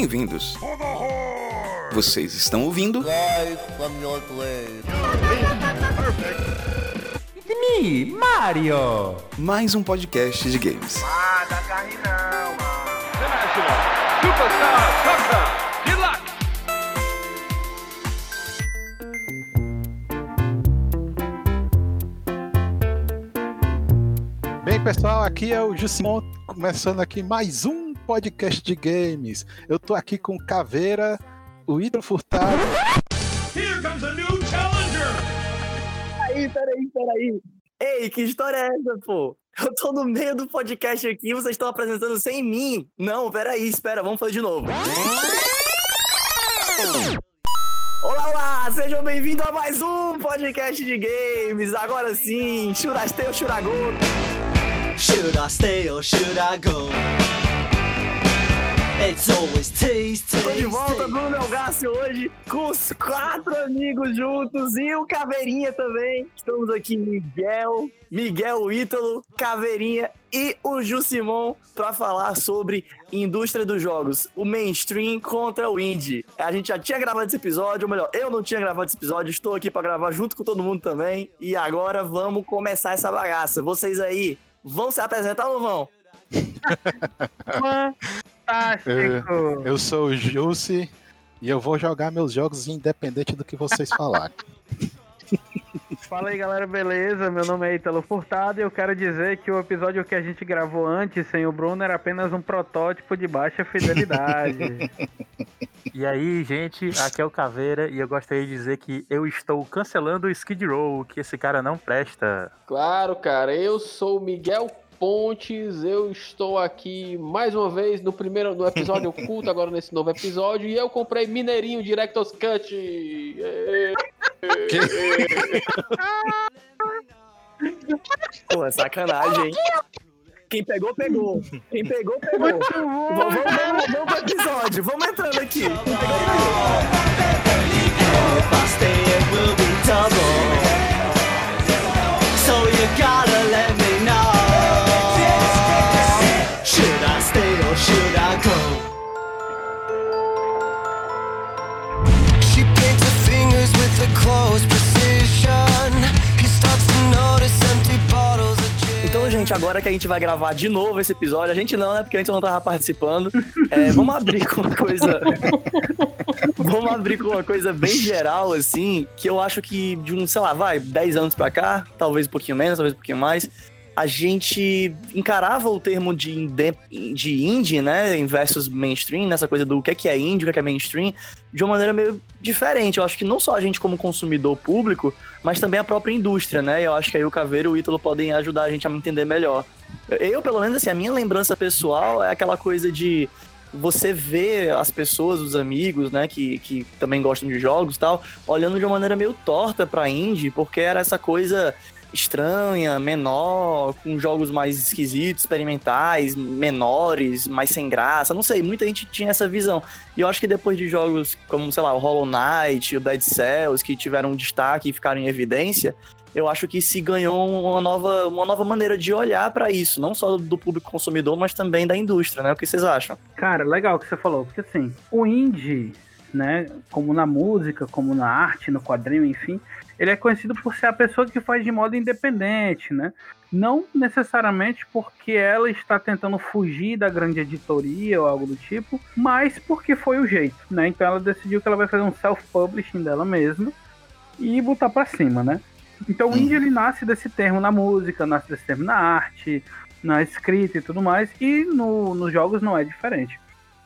Bem-vindos. Vocês estão ouvindo It's me, Mario! mais um podcast de games. Ah, dá carne não, mano. International Superstar Soccer Deluxe. Bem, pessoal, aqui é o Jusimon, começando aqui mais um podcast de games. Eu tô aqui com o Caveira, o Hidro Furtado, Peraí, peraí, peraí. Ei, que história é essa, pô? Eu tô no meio do podcast aqui e vocês estão apresentando sem mim. Não, peraí, espera, vamos fazer de novo. Olá, olá! Sejam bem-vindos a mais um podcast de games. Agora sim, churastei ou churagô. Should I stay or should I go? It's always taste, Tô de volta. Bruno Melgácio, hoje com os quatro amigos juntos e o Caveirinha também. Estamos aqui, Miguel, Miguel Ítalo, Caveirinha e o Jusimon para falar sobre indústria dos jogos, o mainstream contra o indie. A gente já tinha gravado esse episódio, ou melhor, eu não tinha gravado esse episódio, estou aqui para gravar junto com todo mundo também. E agora vamos começar essa bagaça. Vocês aí vão se apresentar ou não vão? Fantástico! eu sou o Jussi e eu vou jogar meus jogos independente do que vocês falarem. Fala aí galera, beleza? Meu nome é Ítalo Furtado e eu quero dizer que o episódio que a gente gravou antes sem o Bruno era apenas um protótipo de baixa fidelidade. E aí, gente, aqui é o Caveira e eu gostaria de dizer que eu estou cancelando o Skid Row, que esse cara não presta. Claro, cara, eu sou o Miguel Pontes, eu estou aqui mais uma vez no primeiro no episódio oculto, agora nesse novo episódio, e eu comprei Mineirinho Director's Cut. É, Pô, é sacanagem, hein? Quem pegou, pegou. Quem pegou, pegou. Vamos, vamos, vamos, vamos pro episódio. Vamos entrando aqui. Quem pegou, pegou. So you gotta let me should I go? She paints her fingers with a close precision. He starts to notice empty bottles of gin. Então, gente, agora que a gente vai gravar de novo esse episódio, a gente não, né? Porque antes eu não tava participando. É, vamos abrir com uma coisa. vamos abrir com uma coisa bem geral, assim, que eu acho que de um, sei lá, vai, 10 anos pra cá, talvez um pouquinho menos, talvez um pouquinho mais. A gente encarava o termo de, de indie, né, em versus mainstream, nessa coisa do que é que é indie, o que é que é mainstream, de uma maneira meio diferente. Eu acho que não só a gente como consumidor público, mas também a própria indústria, né? Eu acho que aí o Caveiro e o Ítalo podem ajudar a gente a entender melhor. Eu, pelo menos, assim, a minha lembrança pessoal é aquela coisa de você ver as pessoas, os amigos, né, que, que também gostam de jogos e tal, olhando de uma maneira meio torta pra indie, porque era essa coisa estranha, menor, com jogos mais esquisitos, experimentais, menores, mais sem graça, não sei, muita gente tinha essa visão. E eu acho que depois de jogos como, sei lá, o Hollow Knight, o Dead Cells, que tiveram um destaque e ficaram em evidência, eu acho que se ganhou uma nova, uma nova maneira de olhar pra isso, não só do público consumidor, mas também da indústria, né? O que vocês acham? Cara, legal o que você falou, porque assim, o indie, né, como na música, como na arte, no quadrinho, enfim, ele é conhecido por ser a pessoa que faz de modo independente, né? Não necessariamente porque ela está tentando fugir da grande editoria ou algo do tipo, mas porque foi o jeito, né? Então ela decidiu que ela vai fazer um self-publishing dela mesma e botar pra cima, né? Então o indie ele nasce desse termo na música, nasce desse termo na arte, na escrita e tudo mais, e no, nos jogos não é diferente.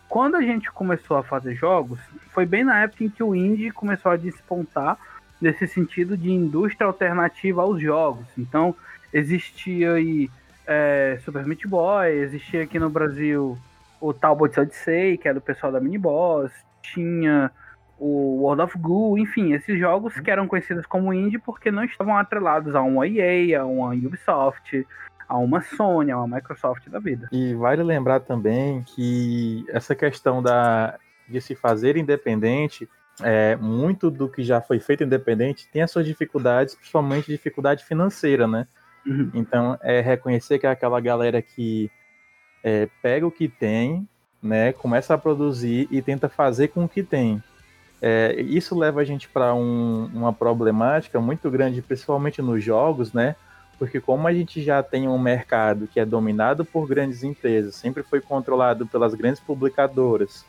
Quando a gente começou a fazer jogos, foi bem na época em que o indie começou a despontar nesse sentido de indústria alternativa aos jogos. Então, existia aí é, Super Meat Boy, existia aqui no Brasil o Talbot Odyssey, que é do pessoal da Miniboss, tinha o World of Goo, enfim, esses jogos que eram conhecidos como indie porque não estavam atrelados a uma EA, a uma Ubisoft, a uma Sony, a uma Microsoft da vida. E vale lembrar também que essa questão da, de se fazer independente, é, muito do que já foi feito independente tem as suas dificuldades, principalmente dificuldade financeira, né? Então, é reconhecer que é aquela galera que é, pega o que tem, né, começa a produzir e tenta fazer com o que tem. É, isso leva a gente para um, uma problemática muito grande, principalmente nos jogos, né? Porque como a gente já tem um mercado que é dominado por grandes empresas, sempre foi controlado pelas grandes publicadoras,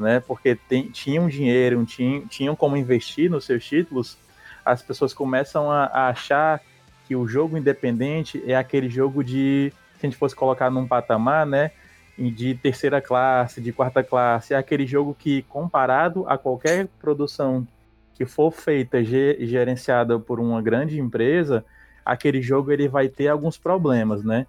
né? Porque tem, tinham dinheiro, tinham, tinham como investir nos seus títulos, as pessoas começam a, a achar que o jogo independente é aquele jogo de, se a gente fosse colocar num patamar, né? De terceira classe, de quarta classe, é aquele jogo que, comparado a qualquer produção que for feita, gerenciada por uma grande empresa, aquele jogo ele vai ter alguns problemas, né?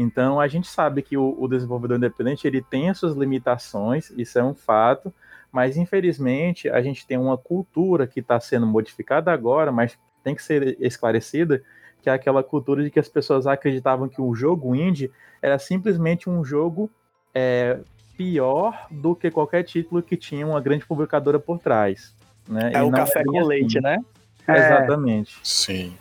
Então a gente sabe que o, o desenvolvedor independente ele tem as suas limitações, isso é um fato, mas infelizmente a gente tem uma cultura que está sendo modificada agora, mas tem que ser esclarecida, que é aquela cultura de que as pessoas acreditavam que o jogo indie era simplesmente um jogo é, pior do que qualquer título que tinha uma grande publicadora por trás. Né? É E o café com assim. leite, né? É. Exatamente. Sim.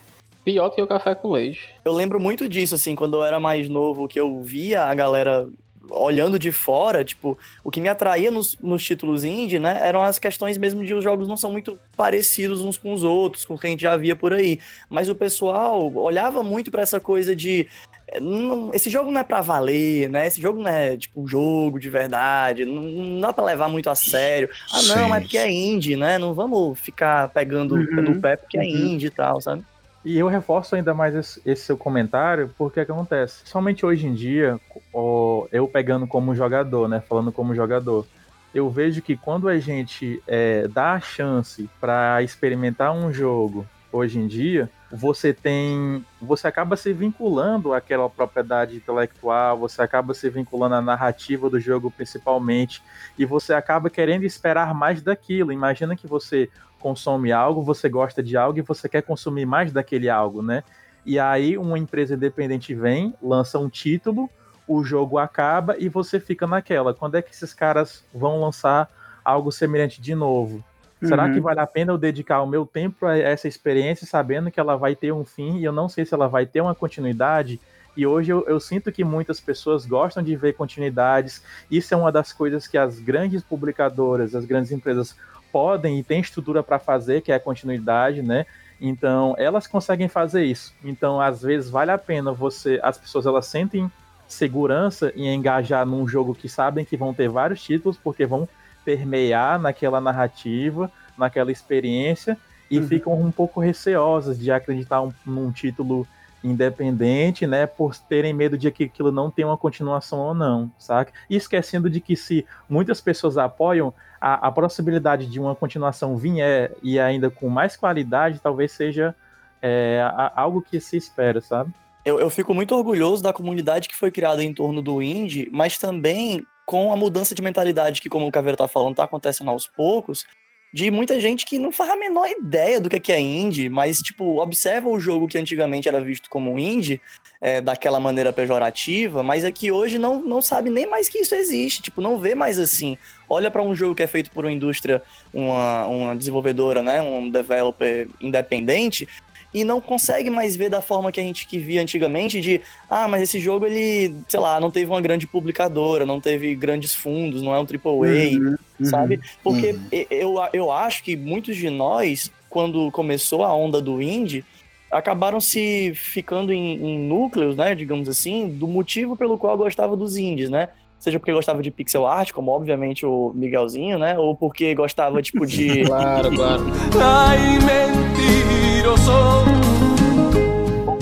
Pior que o café com leite. Eu lembro muito disso, assim, quando eu era mais novo, que eu via a galera olhando de fora, tipo, o que me atraía nos, nos títulos indie, né, eram as questões mesmo de os jogos não são muito parecidos uns com os outros, com o que a gente já via por aí. Mas o pessoal olhava muito pra essa coisa de eh, não- esse jogo não é pra valer, né? Esse jogo não é tipo um jogo de verdade, não, não dá pra levar muito a sério. Ah, não, Sim. mas porque é indie, né? Não vamos ficar pegando Uhum, no pé porque é uhum. indie e tal, sabe? E eu reforço ainda mais esse, esse seu comentário, porque é que acontece? Somente hoje em dia, ó, eu pegando como jogador, né? Falando como jogador, eu vejo que quando a gente é, dá a chance para experimentar um jogo hoje em dia, você tem. Você acaba se vinculando àquela propriedade intelectual, você acaba se vinculando à narrativa do jogo principalmente, e você acaba querendo esperar mais daquilo. Imagina que você consome algo, você gosta de algo e você quer consumir mais daquele algo, né? E aí uma empresa independente vem, lança um título, o jogo acaba e você fica naquela. Quando é que esses caras vão lançar algo semelhante de novo? Será Uhum. que vale a pena eu dedicar o meu tempo a essa experiência sabendo que ela vai ter um fim e eu não sei se ela vai ter uma continuidade? E hoje eu, eu sinto que muitas pessoas gostam de ver continuidades. Isso é uma das coisas que as grandes publicadoras, as grandes empresas podem e têm estrutura para fazer, que é a continuidade, né? Então, elas conseguem fazer isso. Então, às vezes vale a pena você, as pessoas elas sentem segurança em engajar num jogo que sabem que vão ter vários títulos, porque vão permear naquela narrativa, naquela experiência e Uhum. ficam um pouco receosas de acreditar um- num título independente, né, por terem medo de que aquilo não tenha uma continuação ou não, saca? E esquecendo de que se muitas pessoas apoiam, a, a possibilidade de uma continuação vier e ainda com mais qualidade, talvez seja é, a- algo que se espera, sabe? Eu, eu fico muito orgulhoso da comunidade que foi criada em torno do indie, mas também com a mudança de mentalidade que, como o Caveira tá falando, tá acontecendo aos poucos, de muita gente que não faz a menor ideia do que é que é indie, mas, tipo, observa o jogo que antigamente era visto como indie, é, daquela maneira pejorativa, mas é que hoje não, não sabe nem mais que isso existe, tipo, não vê mais assim. Olha para um jogo que é feito por uma indústria, uma, uma desenvolvedora, né, um developer independente, e não consegue mais ver da forma que a gente que via antigamente de ah, mas esse jogo ele, sei lá, não teve uma grande publicadora, não teve grandes fundos, não é um AAA, Uhum, uhum. sabe? Porque Uhum. eu, eu acho que muitos de nós, quando começou a onda do indie, acabaram se ficando em, em núcleos, né, digamos assim, do motivo pelo qual gostava dos indies, né? Seja porque gostava de pixel art, como obviamente o Miguelzinho, né? Ou porque gostava, tipo, de. Claro, claro.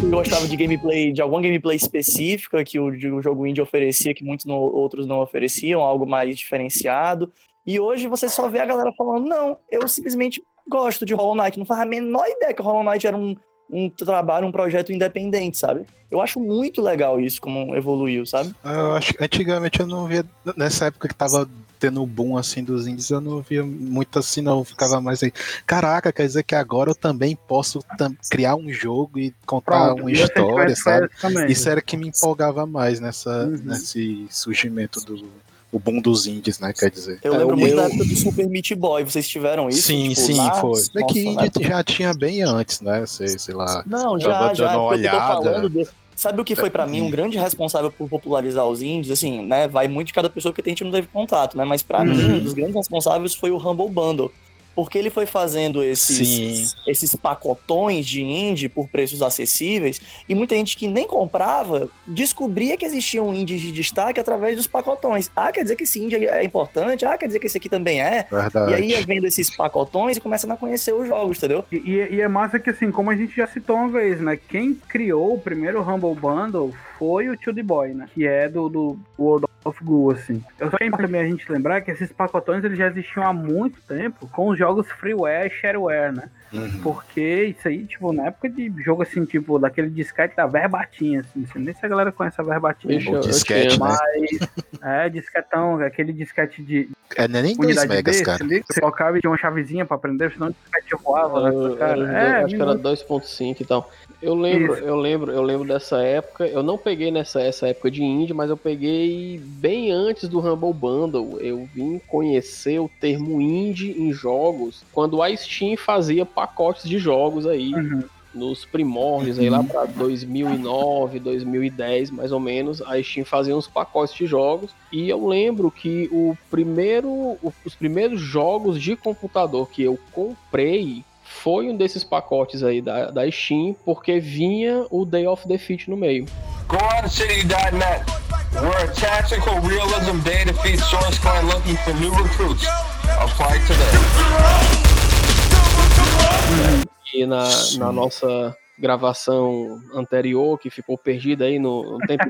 gostava de gameplay, de alguma gameplay específica que o, de- o jogo indie oferecia, que muitos não- outros não ofereciam, algo mais diferenciado. E hoje você só vê a galera falando, não, eu simplesmente gosto de Hollow Knight. Não faz a menor ideia que o Hollow Knight era um, um trabalho, um projeto independente, sabe? Eu acho muito legal isso, como evoluiu, sabe? Eu acho que antigamente eu não via. Nessa época que tava tendo o boom assim dos indies, eu não via muito assim, não. Eu ficava mais aí. Caraca, quer dizer que agora eu também posso tam- criar um jogo e contar Pronto, uma história, sabe? Isso era que me empolgava mais nessa, Uhum. nesse surgimento do o boom dos indies, né? Quer dizer. Eu É, lembro o muito meu- da época do Super Meat Boy. Vocês tiveram isso? sim, Tipo, sim, na- foi. É que nossa, indie já tinha bem antes, né? Sei, sei lá. Não, Tava já, dando já. uma eu olhada. Sabe o que foi pra mim um grande responsável por popularizar os indies? Assim, né? Vai muito de cada pessoa que a gente não teve contato, né? Mas pra mim, um dos grandes responsáveis foi o Humble Bundle. Porque ele foi fazendo esses, esses pacotões de indie por preços acessíveis e muita gente que nem comprava descobria que existiam indies de destaque através dos pacotões. Ah, quer dizer que esse indie é importante? Ah, quer dizer que esse aqui também é? Verdade. E aí ia vendo esses pacotões e começando a conhecer os jogos, entendeu? E, e- e é massa que, assim, como a gente já citou uma vez, né? Quem criou o primeiro Humble Bundle foi o Tio The Boy, né? Que é do, do World of Goo, assim. Eu só quero também a gente lembrar que esses pacotões eles já existiam há muito tempo com os jogos freeware e shareware, né? Uhum. Porque isso aí, tipo, na época de jogo assim, tipo, daquele disquete da verbatinha, assim, não sei nem se a galera conhece a verbatinha. Bicho, O disquete, te amo. né? Mas, é, disquetão, aquele disquete de É, não é nem 2 unidade megas, desse, cara. ali, você colocava e tinha uma chavezinha pra prender, senão o disquete voava, Eu- né, cara. eu- É, acho que era minuto. 2.5 e tal. Eu lembro, Isso. eu lembro, eu lembro dessa época. Eu não peguei nessa essa época de indie, mas eu peguei bem antes do Humble Bundle. Eu vim conhecer o termo indie em jogos quando a Steam fazia pacotes de jogos aí Uhum. nos primórdios aí lá para 2009, 2010, mais ou menos. A Steam fazia uns pacotes de jogos e eu lembro que o primeiro, os primeiros jogos de computador que eu comprei foi um desses pacotes aí da, da Steam, porque vinha o Day of Defeat no meio. GoOnCity.net. We're a tactical realism data feed source client looking for new recruits. Apply today. E na, na nossa gravação anterior, que ficou perdida aí no, no tempo,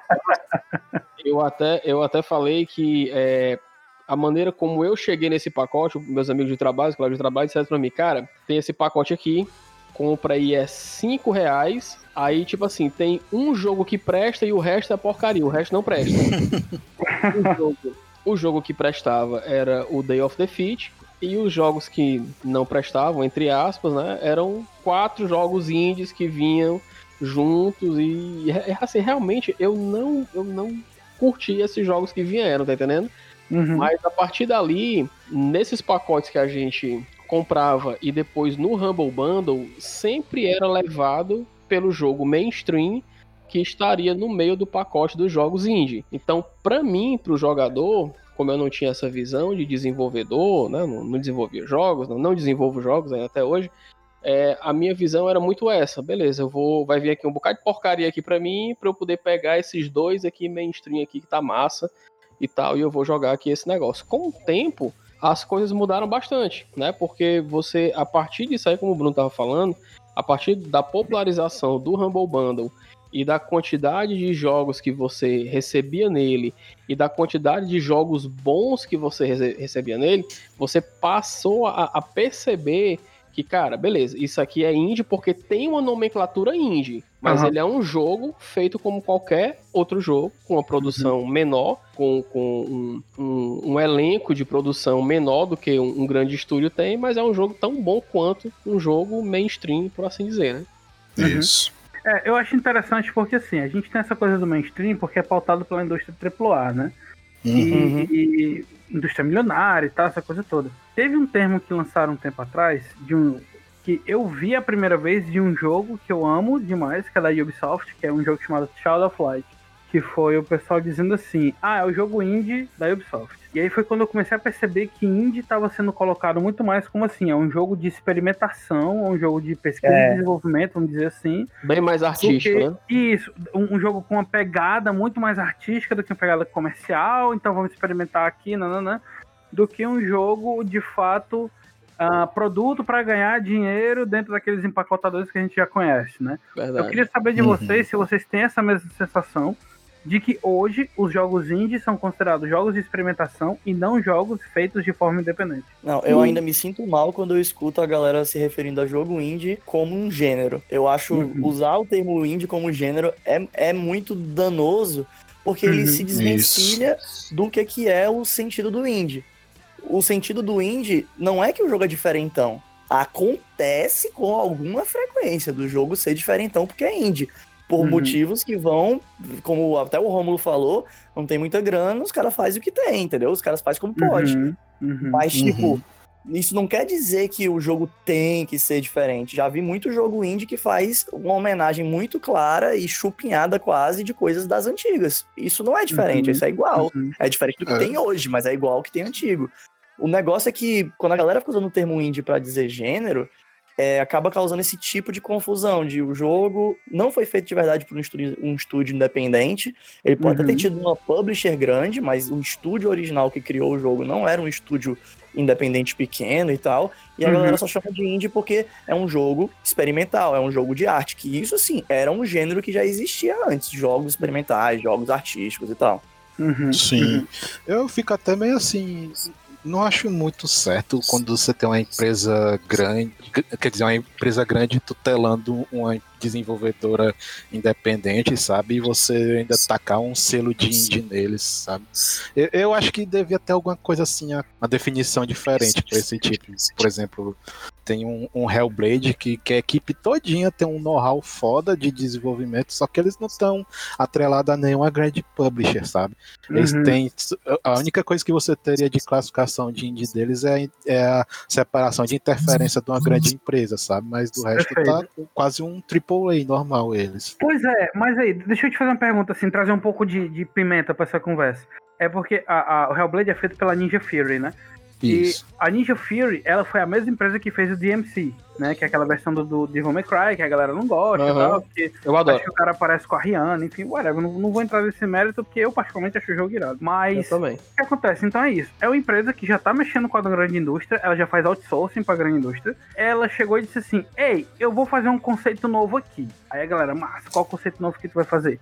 eu até, eu até falei que é, a maneira como eu cheguei nesse pacote, meus amigos de trabalho, colegas de trabalho, disseram pra mim, cara, tem esse pacote aqui, compra aí é 5 reais, aí tipo assim, tem um jogo que presta e o resto é porcaria, o resto não presta. o, jogo, o jogo que prestava era o Day of Defeat, e os jogos que não prestavam, entre aspas, né, eram quatro jogos indies que vinham juntos e é, assim, realmente eu não eu não curti esses jogos que vieram, tá entendendo? Uhum. Mas a partir dali, nesses pacotes que a gente comprava e depois no Humble Bundle, sempre era levado pelo jogo mainstream que estaria no meio do pacote dos jogos indie. Então, para mim, para o jogador, como eu não tinha essa visão de desenvolvedor, né, não, não desenvolvia jogos, não, não desenvolvo jogos até hoje, é, a minha visão era muito essa, beleza, eu vou, vai vir aqui um bocado de porcaria aqui para mim, para eu poder pegar esses dois aqui mainstream aqui que tá massa e tal, e eu vou jogar aqui esse negócio. Com o tempo, as coisas mudaram bastante, né? Porque você, a partir disso aí, como o Bruno tava falando, a partir da popularização do Humble Bundle e da quantidade de jogos que você recebia nele e da quantidade de jogos bons que você rece- recebia nele, você passou a, a perceber que, cara, beleza, isso aqui é indie porque tem uma nomenclatura indie, mas Aham. ele é um jogo feito como qualquer outro jogo, com uma produção menor, com, com um, um- um elenco de produção menor do que um, um grande estúdio tem, mas é um jogo tão bom quanto um jogo mainstream, por assim dizer, né? Isso. É, eu acho interessante porque assim, a gente tem essa coisa do mainstream porque é pautado pela indústria AAA, né? E, Uhum. e indústria milionária e tal, essa coisa toda. Teve um termo que lançaram um tempo atrás, de um que eu vi a primeira vez de um jogo que eu amo demais, que é da Ubisoft, que é um jogo chamado Child of Light. Que foi o pessoal dizendo assim: ah, é o jogo indie da Ubisoft. E aí foi quando eu comecei a perceber que indie estava sendo colocado muito mais como assim: é um jogo de experimentação, é um jogo de pesquisa É. e desenvolvimento, vamos dizer assim. Bem mais artístico, Porque- né? Isso, um, um jogo com uma pegada muito mais artística do que uma pegada comercial, então vamos experimentar aqui, nananã, do que um jogo de fato ah, produto para ganhar dinheiro dentro daqueles empacotadores que a gente já conhece, né? Verdade. Eu queria saber de Uhum. vocês se vocês têm essa mesma sensação de que hoje os jogos indie são considerados jogos de experimentação e não jogos feitos de forma independente. Não, eu ainda me sinto mal quando eu escuto a galera se referindo a jogo indie como um gênero. Eu acho Uhum. usar o termo indie como gênero é, é muito danoso, porque ele Uhum. se desvencilha do que, que é o sentido do indie. O sentido do indie não é que o jogo é diferentão. Acontece com alguma frequência do jogo ser diferentão porque é indie. Por Uhum. motivos que vão, como até o Rômulo falou, não tem muita grana, os caras fazem o que tem, entendeu? Os caras fazem como pode. Uhum, uhum. Mas, tipo, Uhum. Isso não quer dizer que o jogo tem que ser diferente. Já vi muito jogo indie que faz uma homenagem muito clara e chupinhada quase de coisas das antigas. Isso não é diferente, Uhum. isso é igual. Uhum. É diferente do que É. tem hoje, mas é igual ao que tem antigo. O negócio é que quando a galera fica usando o termo indie pra dizer gênero, é, acaba causando esse tipo de confusão de o jogo não foi feito de verdade por um estúdio, um estúdio independente. Ele pode até ter Uhum. tido uma publisher grande, mas o estúdio original que criou o jogo não era um estúdio independente pequeno e tal. E a Uhum. galera só chama de indie porque é um jogo experimental, é um jogo de arte. Que isso, sim, era um gênero que já existia antes. Jogos experimentais, jogos artísticos e tal. Uhum. Sim. Eu fico até meio assim. Não acho muito certo quando você tem uma empresa grande, quer dizer, uma empresa grande tutelando uma desenvolvedora independente, sabe? E você ainda tacar um selo de indie neles, sabe? Eu, eu acho que devia ter alguma coisa assim, uma definição diferente para esse tipo. Por exemplo, tem um, um Hellblade que, que a equipe todinha tem um know-how foda de desenvolvimento, só que eles não estão atrelados a nenhuma grande publisher, sabe? Eles Uhum. têm. A única coisa que você teria de classificação de indie deles é, é a separação de interferência de uma grande empresa, sabe? Mas do resto tá quase um AAA normal eles. Pois é, mas aí, deixa eu te fazer uma pergunta, assim, trazer um pouco de, de pimenta pra essa conversa. É porque a, a- o Hellblade é feito pela Ninja Fury, né? Isso. E a Ninja Fury, ela foi a mesma empresa que fez o DMC, né? Que é aquela versão do, do Devil May Cry, que a galera não gosta e Aham. tal, porque Eu adoro. acho que o cara parece com a Rihanna, enfim, whatever. Não, não vou entrar nesse mérito, porque eu particularmente acho o jogo irado. Eu Mas, o também. que acontece? Então é isso. É uma empresa que já tá mexendo com a grande indústria, ela já faz outsourcing pra grande indústria. Ela chegou e disse assim: Ei, eu vou fazer um conceito novo aqui. Aí a galera, massa, qual conceito novo que tu vai fazer?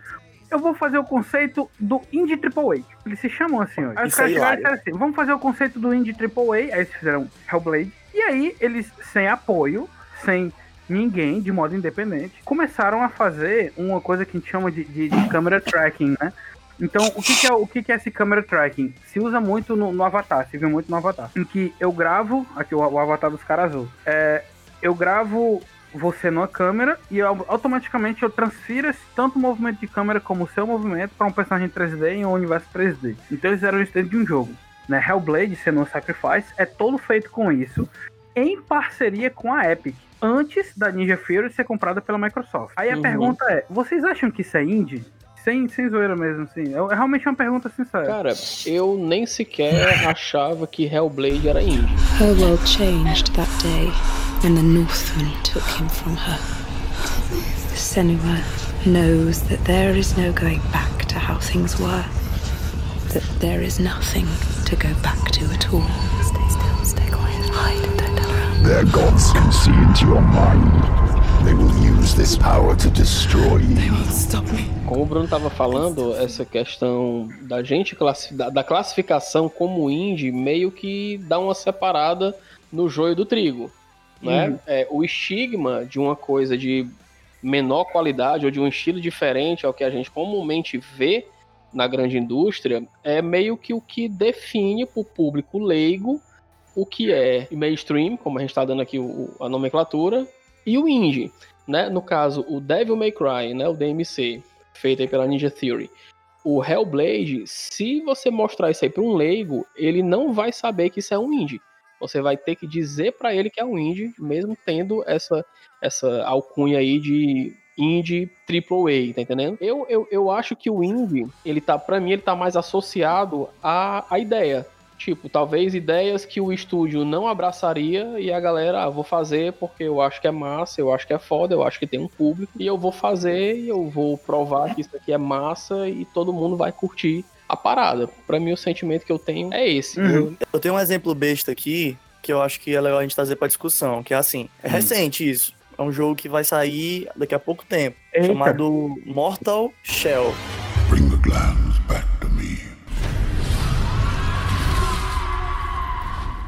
Eu vou fazer o conceito do Indie AAA. Eles se chamam assim hoje. Aí os caras chegaram e disseram assim: vamos fazer o conceito do Indie AAA. Aí eles fizeram Hellblade. E aí eles, sem apoio, sem ninguém, de modo independente, começaram a fazer uma coisa que a gente chama de, de, de câmera tracking, né? Então, o que, que é, o que, que é esse câmera tracking? Se usa muito no, no Avatar, se viu muito no Avatar. Em que eu gravo, aqui o, o Avatar dos caras azul, é, eu gravo você numa câmera e eu- automaticamente eu transfiro esse, tanto o movimento de câmera como o seu movimento para um personagem 3D em um universo 3D. Então eles fizeram isso dentro de um jogo. Né? Hellblade, sendo um Sacrifice, é todo feito com isso, em parceria com a Epic, antes da Ninja Fury ser comprada pela Microsoft. Aí a Uhum. pergunta é, vocês acham que isso é indie? Sem, sem zoeira mesmo, assim. É, é realmente uma pergunta sincera. Cara, eu nem sequer achava que Hellblade era indie. Her world changed that day when the Northman took him from her. Senua knows that there is no going back to how things were. That there is nothing to go back to at all. Stay still, stay quiet, hide, don't tell her. Their gods can see into your mind. They will use this power to destroy you. Como o Bruno tava falando, essa questão da gente classi- da, da classificação como indie meio que dá uma separada no joio do trigo, né? Uhum. É, o estigma de uma coisa de menor qualidade ou de um estilo diferente ao que a gente comumente vê na grande indústria é meio que o que define para o público leigo o que é mainstream, como a gente está dando aqui o- a nomenclatura, e o indie. Né? No caso, o Devil May Cry, né? o DMC, feito aí pela Ninja Theory. O Hellblade, se você mostrar isso aí para um leigo, ele não vai saber que isso é um indie. Você vai ter que dizer para ele que é um indie, mesmo tendo essa, essa alcunha aí de indie AAA, tá entendendo? Eu, eu, eu acho que o indie, ele tá, para mim, ele tá mais associado à, à ideia. Tipo, talvez ideias que o estúdio não abraçaria e a galera, ah, vou fazer porque eu acho que é massa, eu acho que é foda, eu acho que tem um público, e eu vou fazer e eu vou provar que isso aqui é massa e todo mundo vai curtir a parada. Pra mim, o sentimento que eu tenho é esse. Uhum. Eu tenho um exemplo besta aqui que eu acho que é legal a gente trazer pra discussão, que é assim, é recente isso. É um jogo que vai sair daqui a pouco tempo, Eita. chamado Mortal Shell. Bring the glands back to me.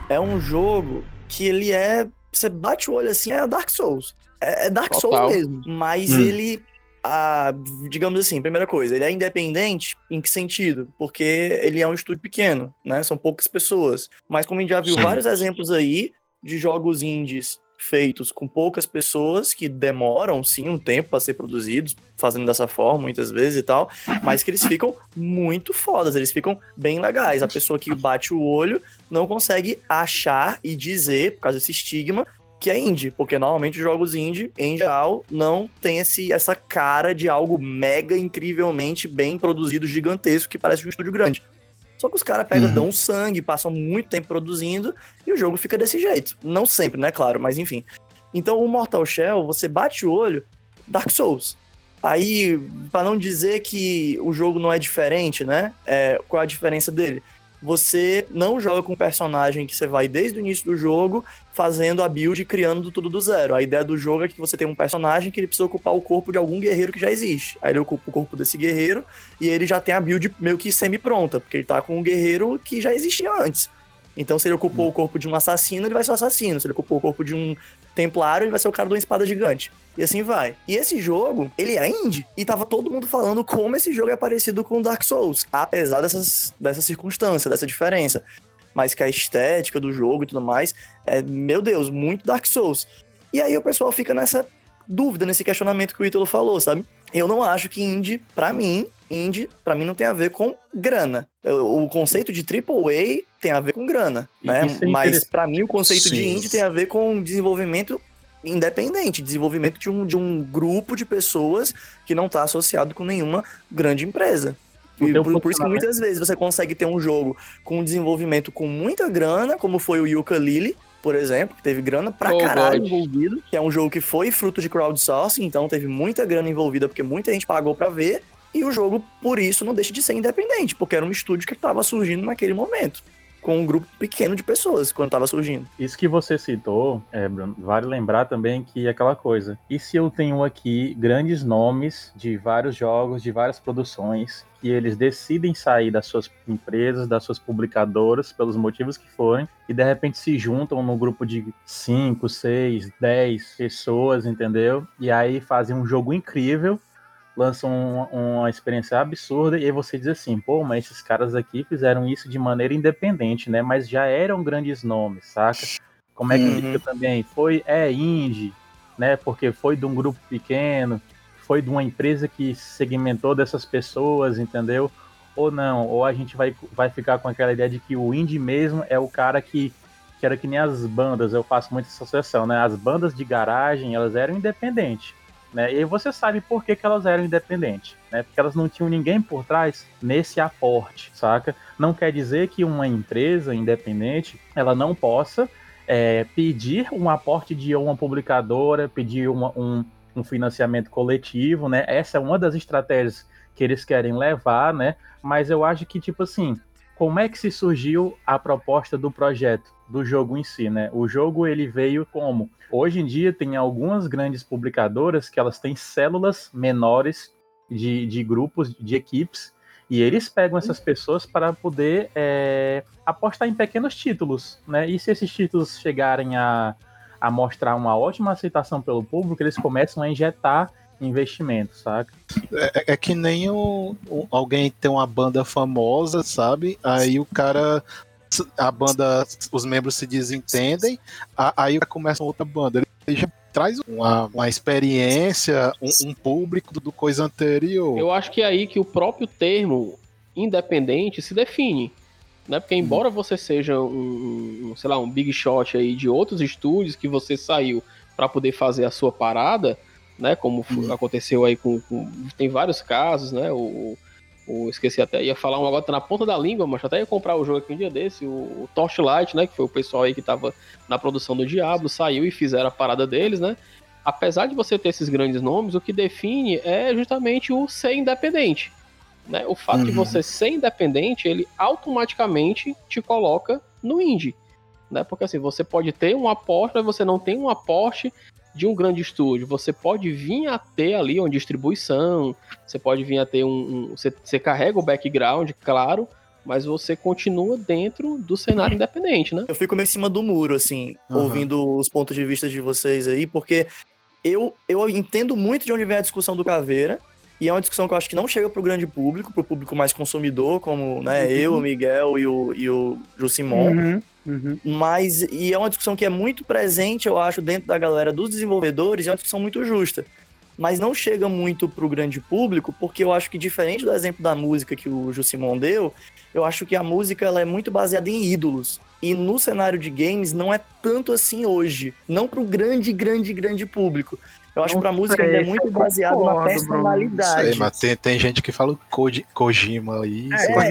É um jogo que ele é. Você bate o olho assim, é Dark Souls. É, é Dark Total. Souls mesmo. Mas Hum. ele. Ah, digamos assim, primeira coisa, ele é independente em que sentido? Porque ele é um estúdio pequeno, né? São poucas pessoas. Mas como a gente já viu Sim. vários exemplos aí de jogos indies feitos com poucas pessoas que demoram sim um tempo para ser produzidos, fazendo dessa forma muitas vezes e tal, mas que eles ficam muito fodas, eles ficam bem legais. A pessoa que bate o olho não consegue achar e dizer, por causa desse estigma, que é indie, porque normalmente os jogos indie, em geral, não tem esse, essa cara de algo mega incrivelmente bem produzido, gigantesco, que parece um estúdio grande. Só que os caras pegam, Uhum. dão sangue, passam muito tempo produzindo e o jogo fica desse jeito. Não sempre, né? Claro, mas enfim. Então o Mortal Shell, você bate o olho, Dark Souls. Aí, pra não dizer que o jogo não é diferente, né? É, qual é a diferença dele? Você não joga com um personagem que você vai desde o início do jogo fazendo a build e criando tudo do zero. A ideia do jogo é que você tem um personagem que ele precisa ocupar o corpo de algum guerreiro que já existe. Aí ele ocupa o corpo desse guerreiro e ele já tem a build meio que semi-pronta, porque ele tá com um guerreiro que já existia antes. Então, se ele ocupou o corpo de um assassino, ele vai ser o assassino. Se ele ocupou o corpo de um templário, ele vai ser o cara de uma espada gigante. E assim vai. E esse jogo, ele é indie. E tava todo mundo falando como esse jogo é parecido com Dark Souls. Apesar dessas, dessa circunstância, dessa diferença. Mas que a estética do jogo e tudo mais é, meu Deus, muito Dark Souls. E aí o pessoal fica nessa dúvida, nesse questionamento que o Ítalo falou, sabe? Eu não acho que indie, pra mim, indie, pra mim não tem a ver com grana. O conceito de AAA tem a ver com grana, E né? é Mas pra mim o conceito de Sim. indie tem a ver com desenvolvimento independente, desenvolvimento de um, de um grupo de pessoas que não está associado com nenhuma grande empresa. E por, por isso que muitas vezes você consegue ter um jogo com um desenvolvimento com muita grana, como foi o Yuka Lily, por exemplo, que teve grana pra Oh, caralho God. envolvido, que é um jogo que foi fruto de crowdsourcing, então teve muita grana envolvida porque muita gente pagou pra ver, e o jogo, por isso, não deixa de ser independente, porque era um estúdio que estava surgindo naquele momento, com um grupo pequeno de pessoas quando estava surgindo. Isso que você citou, é, Bruno, vale lembrar também que é aquela coisa. E se eu tenho aqui grandes nomes de vários jogos, de várias produções, que eles decidem sair das suas empresas, das suas publicadoras, pelos motivos que forem, e de repente se juntam num grupo de 5, 6, 10 pessoas, entendeu? E aí fazem um jogo incrível, lançam uma, uma experiência absurda, e aí você diz assim, pô, mas esses caras aqui fizeram isso de maneira independente, né? Mas já eram grandes nomes, saca? Como é que Uhum. fica também? Foi, é indie, né? Porque foi de um grupo pequeno, foi de uma empresa que segmentou dessas pessoas, entendeu? Ou não, ou a gente vai, vai ficar com aquela ideia de que o indie mesmo é o cara que, que era que nem as bandas, eu faço muito essa associação, né? As bandas de garagem, elas eram independentes, né? E você sabe por que, que elas eram independentes, né? Porque elas não tinham ninguém por trás nesse aporte, saca? Não quer dizer que uma empresa independente, ela não possa é, pedir um aporte de uma publicadora, pedir uma- um, um financiamento coletivo, né? Essa é uma das estratégias que eles querem levar, né? Mas eu acho que, tipo assim, como é que se surgiu a proposta do projeto, do jogo em si, né? O jogo, ele veio como? Hoje em dia, tem algumas grandes publicadoras que elas têm células menores de, de grupos, de equipes, e eles pegam essas pessoas para poder é, apostar em pequenos títulos, né? E se esses títulos chegarem a, a mostrar uma ótima aceitação pelo público, eles começam a injetar investimento, saca? É, é que nem o, o- alguém tem uma banda famosa, sabe? Aí o cara. A banda, os membros se desentendem, a- aí começa outra banda. Ele já traz uma, uma experiência, um, um público do coisa anterior. Eu acho que é aí que o próprio termo independente se define. Né? Porque embora você seja um, um, sei lá, um big shot aí de outros estúdios que você saiu para poder fazer a sua parada, né? Como f- aconteceu aí com, com- Tem vários casos, né? O, o- esqueci até, ia falar um agora tá na ponta da língua, mas até ia comprar o jogo aqui um dia desse, o, o Torchlight, né? Que foi o pessoal aí que tava na produção do Diablo, saiu e fizeram a parada deles, né? Apesar de você ter esses grandes nomes, o que define é justamente o ser independente. Né? O fato de Uhum. você ser independente, ele automaticamente te coloca no indie. Né? Porque assim, você pode ter um aporte, mas você não tem um aporte de um grande estúdio. Você pode vir a ter ali uma distribuição, você pode vir a ter um. um- você, você carrega o background, claro, mas você continua dentro do cenário independente, né? Eu fico meio em cima do muro, assim, Aham. ouvindo os pontos de vista de vocês aí, porque eu, eu entendo muito de onde vem a discussão do Caveira, E é uma discussão que eu acho que não chega pro grande público, pro público mais consumidor, como né, eu, o Miguel e o, e o Jusimon. Uhum, uhum. Mas, e é uma discussão que é muito presente, eu acho, dentro da galera dos desenvolvedores, e é uma discussão muito justa. Mas não chega muito pro grande público, porque eu acho que, diferente do exemplo da música que o Jusimon deu, eu acho que a música ela é muito baseada em ídolos. E no cenário de games não é tanto assim hoje. Não pro grande, grande, grande público. Eu acho que pra música ainda é muito baseado na personalidade. Sei, mas tem, tem gente que fala Koji, Kojima aí. É. God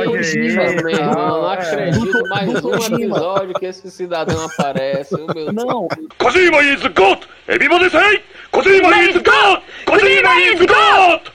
aí. Kojima, meu irmão, não É. acredito. Mais um episódio que esse cidadão aparece. Meu Não, Kojima is GOAT! Everybody say! Kojima is GOAT! Kojima is GOAT!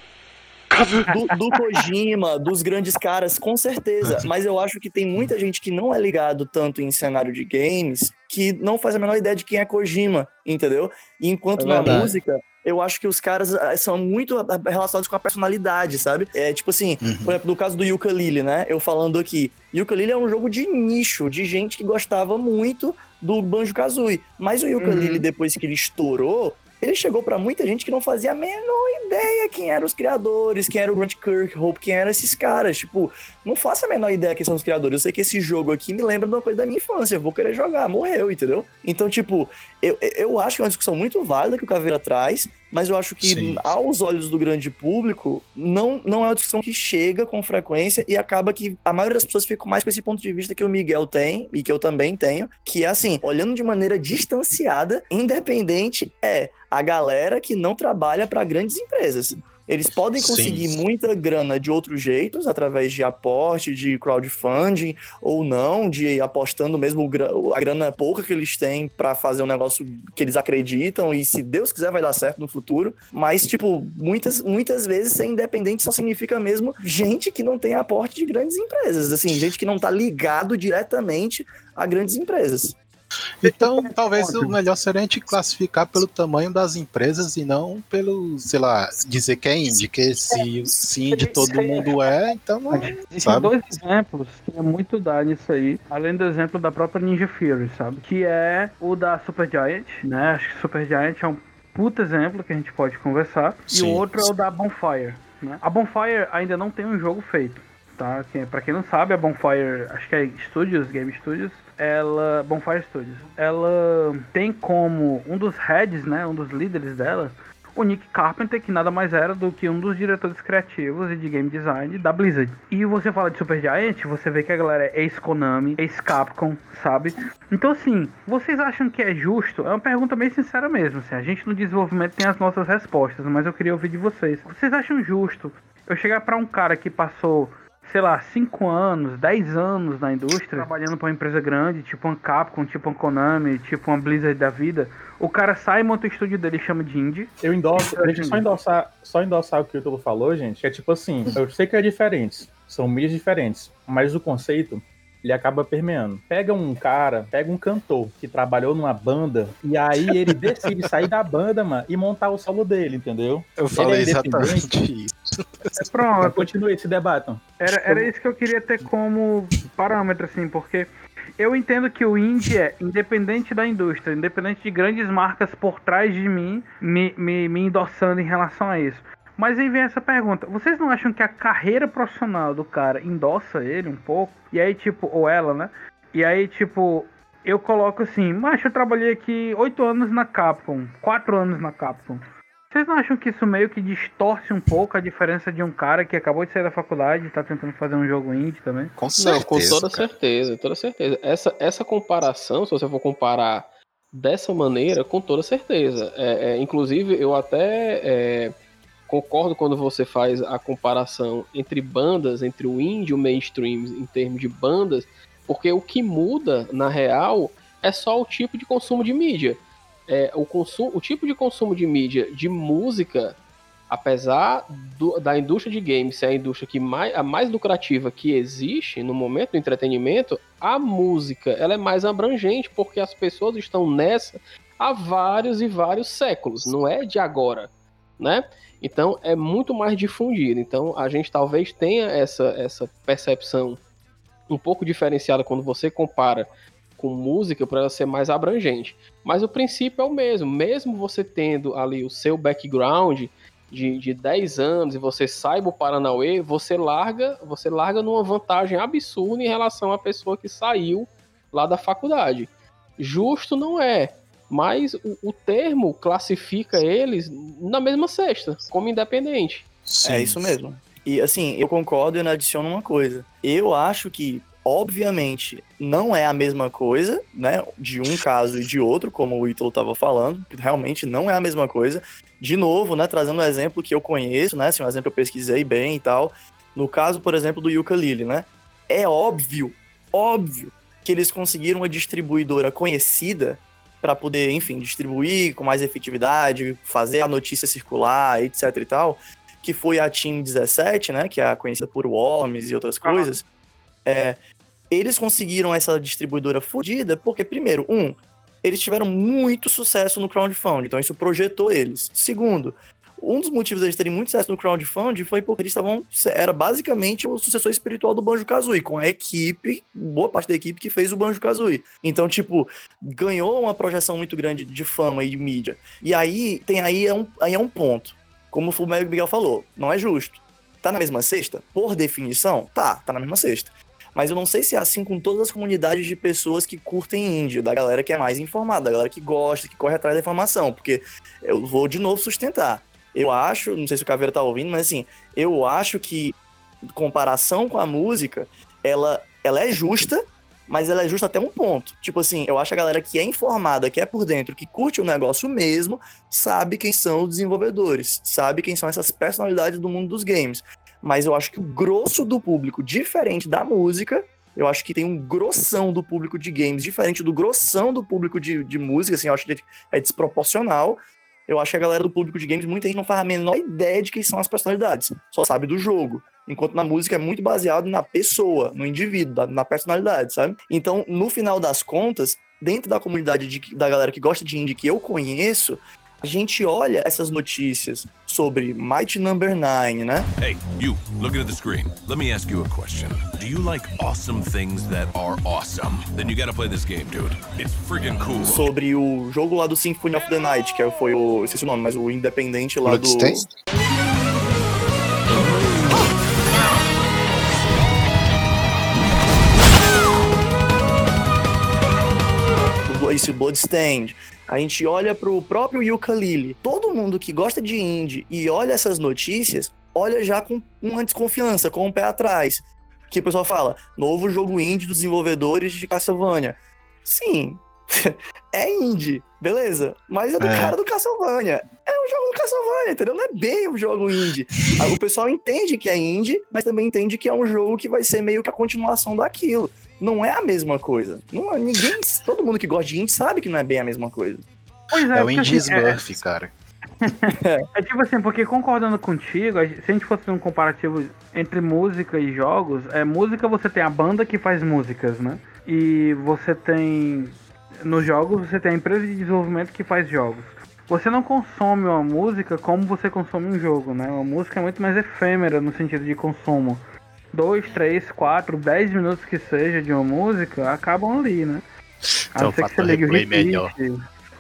Do, do Kojima, dos grandes caras, com certeza. Mas eu acho que tem muita gente que não é ligado tanto em cenário de games que não faz a menor ideia de quem é Kojima, entendeu? E enquanto É na música. Eu acho que os caras ah, são muito ah, relacionados com a personalidade, sabe? É tipo assim, por exemplo, no caso do Yooka-Laylee, né? Eu falando aqui, Yooka-Laylee é um jogo de nicho, de gente que gostava muito do Banjo-Kazooie. Mas o Yooka-Laylee, depois que ele estourou, ele chegou pra muita gente que não fazia a menor ideia quem eram os criadores, quem era o Grant Kirkhope, quem eram esses caras. Tipo, não faço a menor ideia quem são os criadores. Eu sei que esse jogo aqui me lembra de uma coisa da minha infância. Eu vou querer jogar, morreu, entendeu? Então, tipo, eu, eu acho que é uma discussão muito válida que o Caveira traz, mas eu acho que, Sim. aos olhos do grande público, não, não é uma discussão que chega com frequência e acaba que a maioria das pessoas fica mais com esse ponto de vista que o Miguel tem e que eu também tenho, que é assim, olhando de maneira distanciada, independente, é a galera que não trabalha para grandes empresas. Eles podem Sim. conseguir muita grana de outros jeitos, através de aporte, de crowdfunding, ou não, de apostando mesmo a grana pouca que eles têm para fazer um negócio que eles acreditam, e se Deus quiser vai dar certo no futuro. Mas, tipo, muitas, muitas vezes ser independente só significa mesmo gente que não tem aporte de grandes empresas. Assim, gente que não tá ligado diretamente a grandes empresas. Então, talvez o melhor seria a gente classificar pelo tamanho das empresas e não pelo, sei lá, dizer que é indie, que se, se indie todo mundo é, então não, Existem sabe? dois exemplos que é muito dar nisso aí, além do exemplo da própria Ninja Fury, sabe? Que é o da Supergiant, né? Acho que Supergiant é um puta exemplo que a gente pode conversar. E Sim. o outro é o da Bonfire, né? A Bonfire ainda não tem um jogo feito, tá? Que, pra quem não sabe, a Bonfire, acho que é Studios, Game Studios, ela. Bonfire Studios. Ela tem como um dos heads, né? Um dos líderes dela. O Nick Carpenter, que nada mais era do que um dos diretores criativos e de game design da Blizzard. E você fala de Supergiant, você vê que a galera é ex-Konami, ex-Capcom, sabe? Então, assim, vocês acham que é justo? É uma pergunta bem sincera mesmo. Assim, a gente no desenvolvimento tem as nossas respostas, mas eu queria ouvir de vocês. Vocês acham justo eu chegar pra um cara que passou sei lá, 5 anos, 10 anos na indústria, trabalhando pra uma empresa grande, tipo uma Capcom, tipo uma Konami, tipo uma Blizzard da vida, o cara sai, monta o estúdio dele e chama de indie. Eu endosso, deixa eu só endossar, só endossar o que o Tulo falou, gente, que é tipo assim, eu sei que é diferente, são mídias diferentes, mas o conceito ele acaba permeando. Pega um cara, pega um cantor que trabalhou numa banda e aí ele decide sair da banda, mano, e montar o solo dele, entendeu? Eu Ele falei é exatamente isso. Pronto. Continue esse debate. Era, era isso que eu queria ter como parâmetro, assim, porque eu entendo que o indie é independente da indústria, independente de grandes marcas por trás de mim me, me, me endossando em relação a isso. Mas aí vem essa pergunta: vocês não acham que a carreira profissional do cara endossa ele um pouco? E aí, tipo, ou ela, né? E aí, tipo, eu coloco assim: mas eu trabalhei aqui oito anos na Capcom, quatro anos na Capcom. Vocês não acham que isso meio que distorce um pouco a diferença de um cara que acabou de sair da faculdade e tá tentando fazer um jogo indie também? Com Não, certeza. com toda cara. certeza, toda certeza. Essa, essa comparação, se você for comparar dessa maneira, com toda certeza. É, é, inclusive, eu até é, concordo quando você faz a comparação entre bandas, entre o indie e o mainstream, em termos de bandas, porque o que muda, na real, é só o tipo de consumo de mídia. É, o, consumo, o tipo de consumo de mídia de música, apesar do- da indústria de games ser a indústria que mais, a mais lucrativa que existe no momento do entretenimento, a música ela é mais abrangente porque as pessoas estão nessa há vários e vários séculos, não é de agora, né? Então é muito mais difundido. Então a gente talvez tenha essa, essa percepção um pouco diferenciada quando você compara com música para ela ser mais abrangente. Mas o princípio é o mesmo, mesmo você tendo ali o seu background de, de 10 anos e você saiba o Paranauê, você larga, você larga numa vantagem absurda em relação à pessoa que saiu lá da faculdade. Justo não é, mas o, o termo classifica eles na mesma cesta, como independente. É isso mesmo. E assim, eu concordo e adiciono uma coisa. Eu acho que, obviamente, não é a mesma coisa, né? De um caso e de outro, como o Ítalo estava falando. Realmente não é a mesma coisa. De novo, né? Trazendo um exemplo que eu conheço, né? Assim, um exemplo que eu pesquisei bem e tal. No caso, por exemplo, do Ukulele, né? É óbvio, óbvio, que eles conseguiram uma distribuidora conhecida para poder, enfim, distribuir com mais efetividade, fazer a notícia circular, etc e tal, que foi a Team 17, né, que é conhecida por Worms e outras coisas. É, eles conseguiram essa distribuidora fodida porque, primeiro, um, eles tiveram muito sucesso no crowdfunding, então isso projetou eles. Segundo, um dos motivos deles terem muito sucesso no crowdfunding foi porque eles estavam. Era basicamente o sucessor espiritual do Banjo Kazooie, com a equipe, boa parte da equipe que fez o Banjo Kazooie. Então, tipo, ganhou uma projeção muito grande de fama e de mídia. E aí tem aí é um, aí é um ponto. Como o Miguel falou, não é justo. Tá na mesma cesta? Por definição, tá, tá na mesma cesta. Mas eu não sei se é assim com todas as comunidades de pessoas que curtem índio, da galera que é mais informada, da galera que gosta, que corre atrás da informação. Porque eu vou de novo sustentar eu acho, não sei se o Caveira tá ouvindo, mas assim, eu acho que comparação com a música, ela, ela é justa, mas ela é justa até um ponto. Tipo assim, eu acho a galera que é informada, que é por dentro, que curte o negócio mesmo, sabe quem são os desenvolvedores, sabe quem são essas personalidades do mundo dos games. Mas eu acho que o grosso do público, diferente da música, eu acho que tem um grossão do público de games, diferente do grossão do público de, de música, assim, eu acho que é desproporcional eu acho que a galera do público de games, muita gente não faz a menor ideia de quem são as personalidades, só sabe do jogo. Enquanto na música é muito baseado na pessoa, no indivíduo, na personalidade, sabe? Então, no final das contas, dentro da comunidade de, da galera que gosta de indie que eu conheço, a gente olha essas notícias sobre Might Number 9, né? Hey, you, looking at the screen. Let me ask you a question. Do you like awesome things that are awesome? Then you gotta play this game, dude. It's freaking cool. Sobre o jogo lá do Symphony of the Night, que foi o. esqueci o nome, mas o independente lá Bloodstained? do. Esse Bloodstained. A gente olha pro próprio Yooka-Laylee. Todo mundo que gosta de indie e olha essas notícias, olha já com uma desconfiança, com um pé atrás. Que o pessoal fala, novo jogo indie dos desenvolvedores de Castlevania. Sim, é indie, beleza? Mas é do É. cara do Castlevania. É um jogo do Castlevania, entendeu? Não é bem um jogo indie. Aí O pessoal entende que é indie, mas também entende que é um jogo que vai ser meio que a continuação daquilo. Não é a mesma coisa. Não, é- ninguém, todo mundo que gosta de indie sabe que não é bem a mesma coisa. Pois É o porque, Indie assim, é- Smurf, cara. É tipo assim, porque concordando contigo, se a gente fosse fazer um comparativo entre música e jogos, é música você tem a banda que faz músicas, né? E você tem nos jogos você tem a empresa de desenvolvimento que faz jogos. Você não consome uma música como você consome um jogo, né? Uma música é muito mais efêmera no sentido de consumo. Dois, três, quatro, dez minutos que seja de uma música acabam ali, né? A Então não ser que você ligue o repeat. melhor.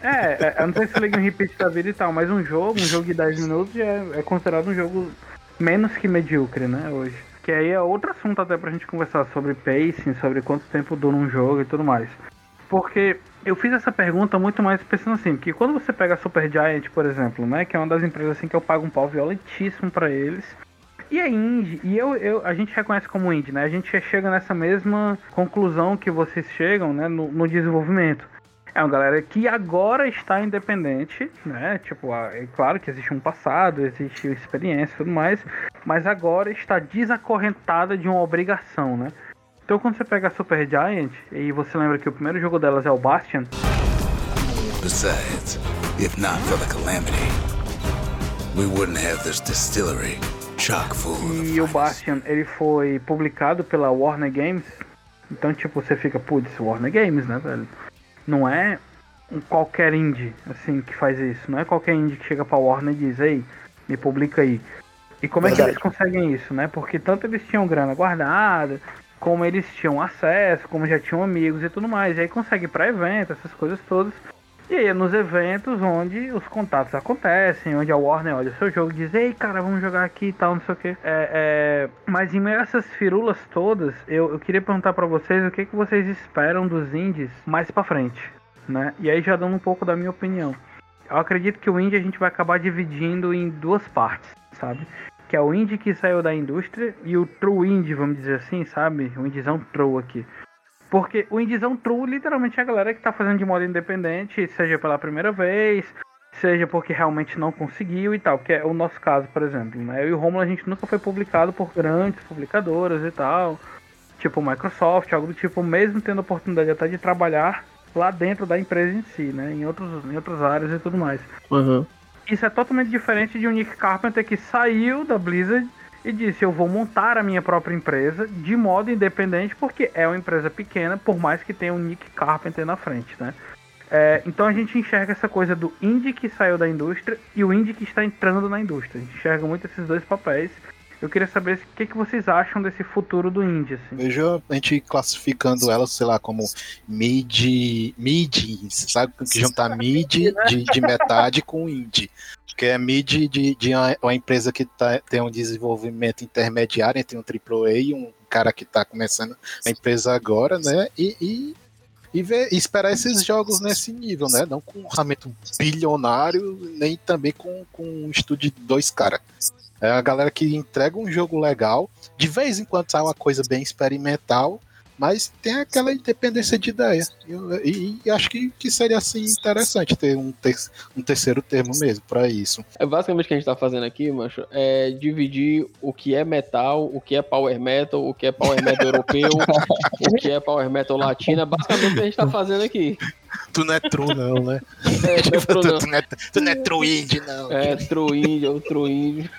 É, é, a não ser que você ligue um repeat da vida e tal, mas um jogo, um jogo de 10 minutos é, é considerado um jogo menos que medíocre, né, hoje. Que aí é outro assunto até pra gente conversar sobre pacing, sobre quanto tempo dura um jogo e tudo mais. Porque eu fiz essa pergunta muito mais pensando assim, porque quando você pega a Supergiant, por exemplo, né, que é uma das empresas assim que eu pago um pau violentíssimo pra eles, e é indie, e eu, eu, a gente reconhece como indie, né? A gente chega nessa mesma conclusão que vocês chegam, né, no, no desenvolvimento. É uma galera que agora está independente, né? Tipo, é claro que existe um passado, existe experiência e tudo mais, mas agora está desacorrentada de uma obrigação, né? Então quando você pega a Supergiant e você lembra que o primeiro jogo delas é o Bastion, Besides, if not for the calamity, we wouldn't have this distillery. E o Bastion, ele foi publicado pela Warner Games. Então, tipo, você fica, putz, Warner Games, né, velho? Não é um qualquer indie, assim, que faz isso. Não é qualquer indie que chega pra Warner e diz, ei, me publica aí. E como é que eles conseguem isso, né? Porque tanto eles tinham grana guardada, como eles tinham acesso, como já tinham amigos e tudo mais. E aí consegue pra evento, essas coisas todas. E aí nos eventos onde os contatos acontecem, onde a Warner olha o seu jogo e diz, ei cara, vamos jogar aqui e tal, não sei o que. É, é... Mas em meio a essas firulas todas, eu, eu queria perguntar para vocês o que, que vocês esperam dos indies mais para frente, né? E aí já dando um pouco da minha opinião. Eu acredito que o indie a gente vai acabar dividindo em duas partes, sabe? Que é o indie que saiu da indústria e o true indie, vamos dizer assim, sabe? O indiezão true aqui. Porque o indiezão true literalmente é a galera que tá fazendo de modo independente, seja pela primeira vez, seja porque realmente não conseguiu e tal, que é o nosso caso, por exemplo. Né? Eu e o Romulo a gente nunca foi publicado por grandes publicadoras e tal, tipo Microsoft, algo do tipo, mesmo tendo a oportunidade até de trabalhar lá dentro da empresa em si, né? Em, outros, em outras áreas e tudo mais. Uhum. Isso é totalmente diferente de um Nick Carpenter que saiu da Blizzard e disse: Eu vou montar a minha própria empresa de modo independente, porque é uma empresa pequena, por mais que tenha um Nick Carpenter na frente, né? É, então a gente enxerga essa coisa do indie que saiu da indústria e o indie que está entrando na indústria. A gente enxerga muito esses dois papéis. Eu queria saber o que, que vocês acham desse futuro do indie. Assim. Vejo a gente classificando ela, sei lá, como mid. mid, sabe? Que juntar mid de, de metade com indie. Que é mid de, de uma, uma empresa que tá, tem um desenvolvimento intermediário entre um AAA e um cara que está começando a empresa agora, né? E, e, e, ver, e esperar esses jogos nesse nível, né? Não com um orçamento bilionário, nem também com, com um estúdio de dois caras. É a galera que entrega um jogo legal, de vez em quando sai uma coisa bem experimental, mas tem aquela independência de ideia. E, e acho que, que seria assim interessante ter um, ter, um terceiro termo mesmo para isso. É basicamente o que a gente tá fazendo aqui, macho, é dividir o que é metal, o que é power metal, o que é power metal europeu, o que é power metal latino. É basicamente o que a gente tá fazendo aqui. Tu não é true, não, né? É, tu, é true, não. tu, não é, tu não é true indie, não. É, true indie, ou true indie.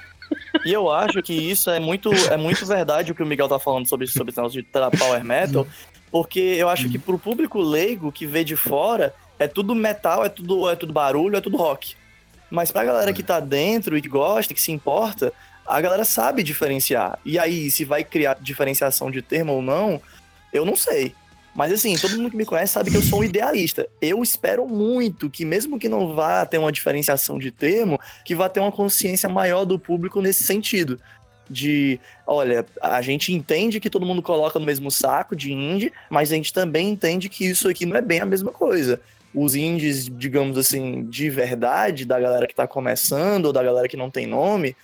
E eu acho que isso é muito, é muito verdade o que o Miguel tá falando sobre, sobre esse de power metal, porque eu acho que pro público leigo que vê de fora, é tudo metal, é tudo, é tudo barulho, é tudo rock. Mas pra galera que tá dentro e gosta, que se importa, a galera sabe diferenciar. E aí, se vai criar diferenciação de termo ou não, eu não sei. Mas assim, todo mundo que me conhece sabe que eu sou um idealista. Eu espero muito que, mesmo que não vá ter uma diferenciação de termo, que vá ter uma consciência maior do público nesse sentido. De, olha, a gente entende que todo mundo coloca no mesmo saco de indie, mas a gente também entende que isso aqui não é bem a mesma coisa. Os indies, digamos assim, de verdade, da galera que tá começando, ou da galera que não tem nome,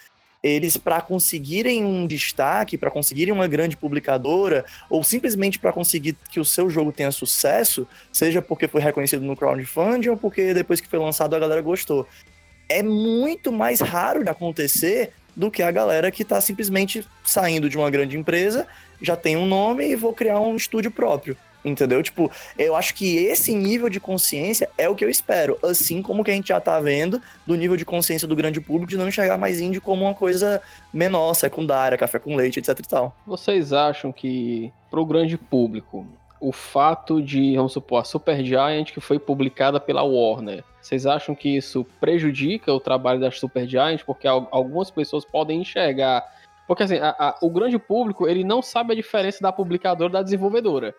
eles para conseguirem um destaque, para conseguirem uma grande publicadora, ou simplesmente para conseguir que o seu jogo tenha sucesso, seja porque foi reconhecido no crowdfunding ou porque depois que foi lançado a galera gostou. É muito mais raro de acontecer do que a galera que está simplesmente saindo de uma grande empresa, já tem um nome e vou criar um estúdio próprio. Entendeu? Tipo, eu acho que esse nível de consciência é o que eu espero. Assim como que a gente já tá vendo do nível de consciência do grande público de não enxergar mais indie como uma coisa menor, secundária, café com leite, etc e tal. Vocês acham que, pro grande público, o fato de, vamos supor, a Supergiant que foi publicada pela Warner, vocês acham que isso prejudica o trabalho da Supergiant? Porque algumas pessoas podem enxergar. Porque assim, a, a, o grande público ele não sabe a diferença da publicadora da desenvolvedora.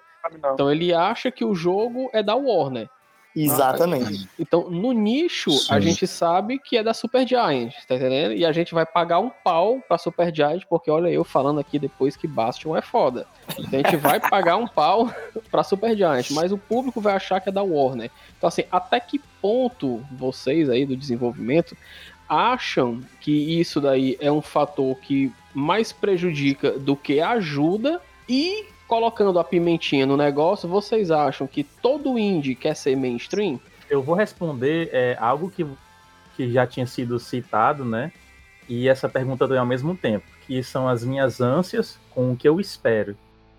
Então ele acha que o jogo é da Warner. Exatamente. Então, no nicho, Sim. a gente sabe que é da Supergiant, tá entendendo? E a gente vai pagar um pau pra Supergiant, porque olha eu falando aqui depois que Bastion é foda. Então a gente vai pagar um pau pra Supergiant, mas o público vai achar que é da Warner. Então, assim, até que ponto vocês aí do desenvolvimento acham que isso daí é um fator que mais prejudica do que ajuda e colocando a pimentinha no negócio, vocês acham que todo indie quer ser mainstream? Eu vou responder é, algo que, que já tinha sido citado, né? E essa pergunta também ao mesmo tempo, que são as minhas ânsias com o que eu espero.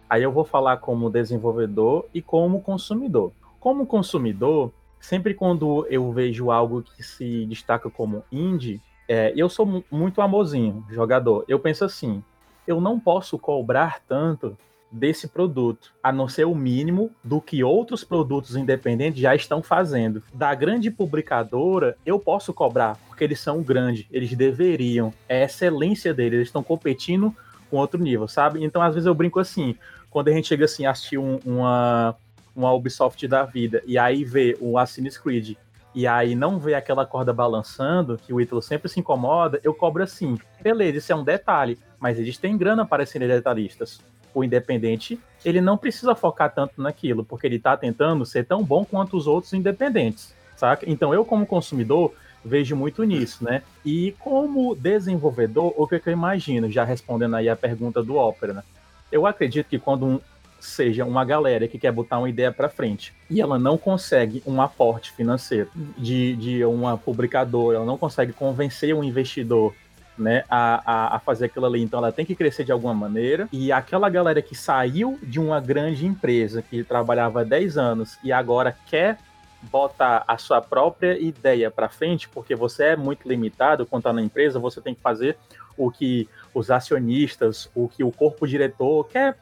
Aí eu vou falar como desenvolvedor e como consumidor. Como consumidor, sempre quando eu vejo algo que se destaca como indie, é, eu sou muito amorzinho, jogador. Eu penso assim, eu não posso cobrar tanto desse produto, a não ser o mínimo do que outros produtos independentes já estão fazendo. Da grande publicadora, eu posso cobrar, porque eles são grandes, eles deveriam, é a excelência deles, eles estão competindo com outro nível, sabe? Então, às vezes eu brinco assim, quando a gente chega assim, assistir um, uma, uma Ubisoft da vida, e aí vê o Assassin's Creed, e aí não vê aquela corda balançando, que o Ítalo sempre se incomoda, eu cobro assim. Beleza, isso é um detalhe, mas eles têm grana para serem detalhistas. O independente, ele não precisa focar tanto naquilo, porque ele tá tentando ser tão bom quanto os outros independentes, saca? Então eu, como consumidor, vejo muito nisso, né? E como desenvolvedor, o que, que eu imagino, já respondendo aí a pergunta do Opera, né? Eu acredito que quando um, seja uma galera que quer botar uma ideia para frente e ela não consegue um aporte financeiro de, de uma publicadora, ela não consegue convencer um investidor né, a, a, a, fazer aquilo ali. Então ela tem que crescer de alguma maneira. E aquela galera que saiu de uma grande empresa que trabalhava há 10 anos e agora quer botar a sua própria ideia para frente, porque você é muito limitado quanto tá na empresa, você tem que fazer o que os acionistas, o que o corpo diretor quer,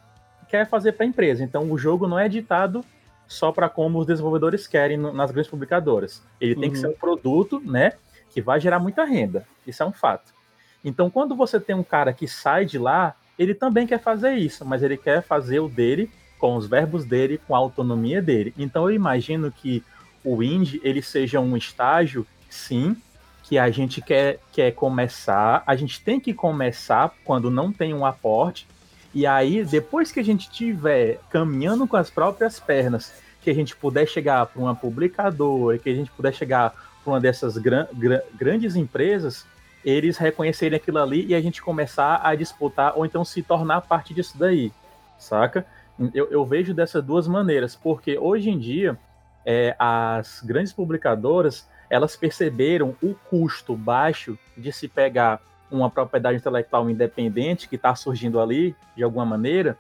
quer fazer para a empresa. Então o jogo não é ditado só para como os desenvolvedores querem nas grandes publicadoras. Ele tem que ser um produto, né, que vai gerar muita renda. Isso é um fato. Então, quando você tem um cara que sai de lá, ele também quer fazer isso, mas ele quer fazer o dele com os verbos dele, com a autonomia dele. Então, eu imagino que o indie ele seja um estágio, sim, que a gente quer, quer começar, a gente tem que começar quando não tem um aporte, e aí, depois que a gente tiver caminhando com as próprias pernas, que a gente puder chegar para uma publicadora, que a gente puder chegar para uma dessas gran, gran, grandes empresas, eles reconhecerem aquilo ali e a gente começar a disputar ou então se tornar parte disso daí, saca? Eu, eu vejo dessas duas maneiras, porque hoje em dia é, as grandes publicadoras elas perceberam o custo baixo de se pegar uma propriedade intelectual independente que está surgindo ali de alguma maneira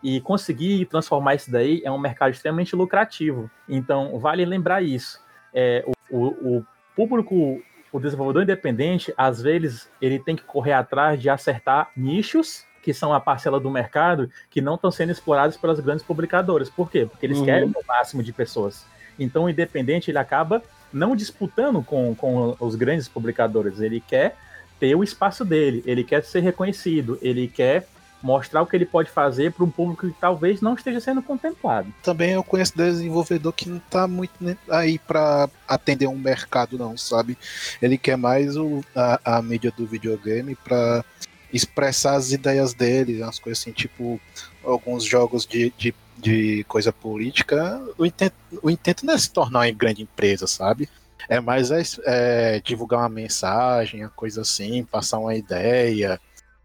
e conseguir transformar isso daí é um mercado extremamente lucrativo. Então vale lembrar isso. É, o, o, o público, o desenvolvedor independente, às vezes ele tem que correr atrás de acertar nichos que são a parcela do mercado que não estão sendo explorados pelas grandes publicadoras. Por quê? Porque eles uhum. querem o máximo de pessoas. Então o independente ele acaba não disputando com, com os grandes publicadores, ele quer ter o espaço dele, ele quer ser reconhecido, ele quer mostrar o que ele pode fazer para um público que talvez não esteja sendo contemplado. Também eu conheço desenvolvedor que não está muito aí para atender um mercado não, sabe? Ele quer mais o, a, a mídia do videogame para expressar as ideias dele, as coisas assim, tipo alguns jogos de, de de coisa política, o intento, o intento não é se tornar uma grande empresa, sabe? É mais é, é, divulgar uma mensagem, uma coisa assim, passar uma ideia,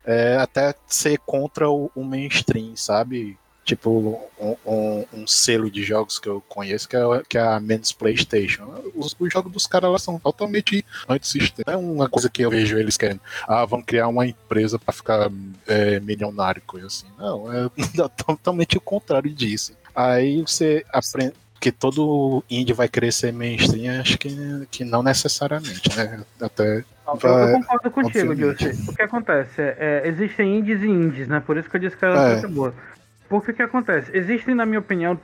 é, até ser contra o, o mainstream, sabe? Tipo, um, um, um, selo de jogos que eu conheço, que é, que é a Men's PlayStation. Os, os jogos dos caras lá são totalmente antissistema. É uma coisa que eu vejo eles querendo. Ah, vão criar uma empresa para ficar é, milionário, coisa assim. Não, é totalmente o contrário disso. Aí você aprende que todo indie vai ser mainstream, acho que, que não necessariamente, né? Até eu, eu concordo contigo. O que acontece? É, existem indies e indies, né? Por isso que eu disse que era é. boa. Porque o que acontece? Existem, na minha opinião,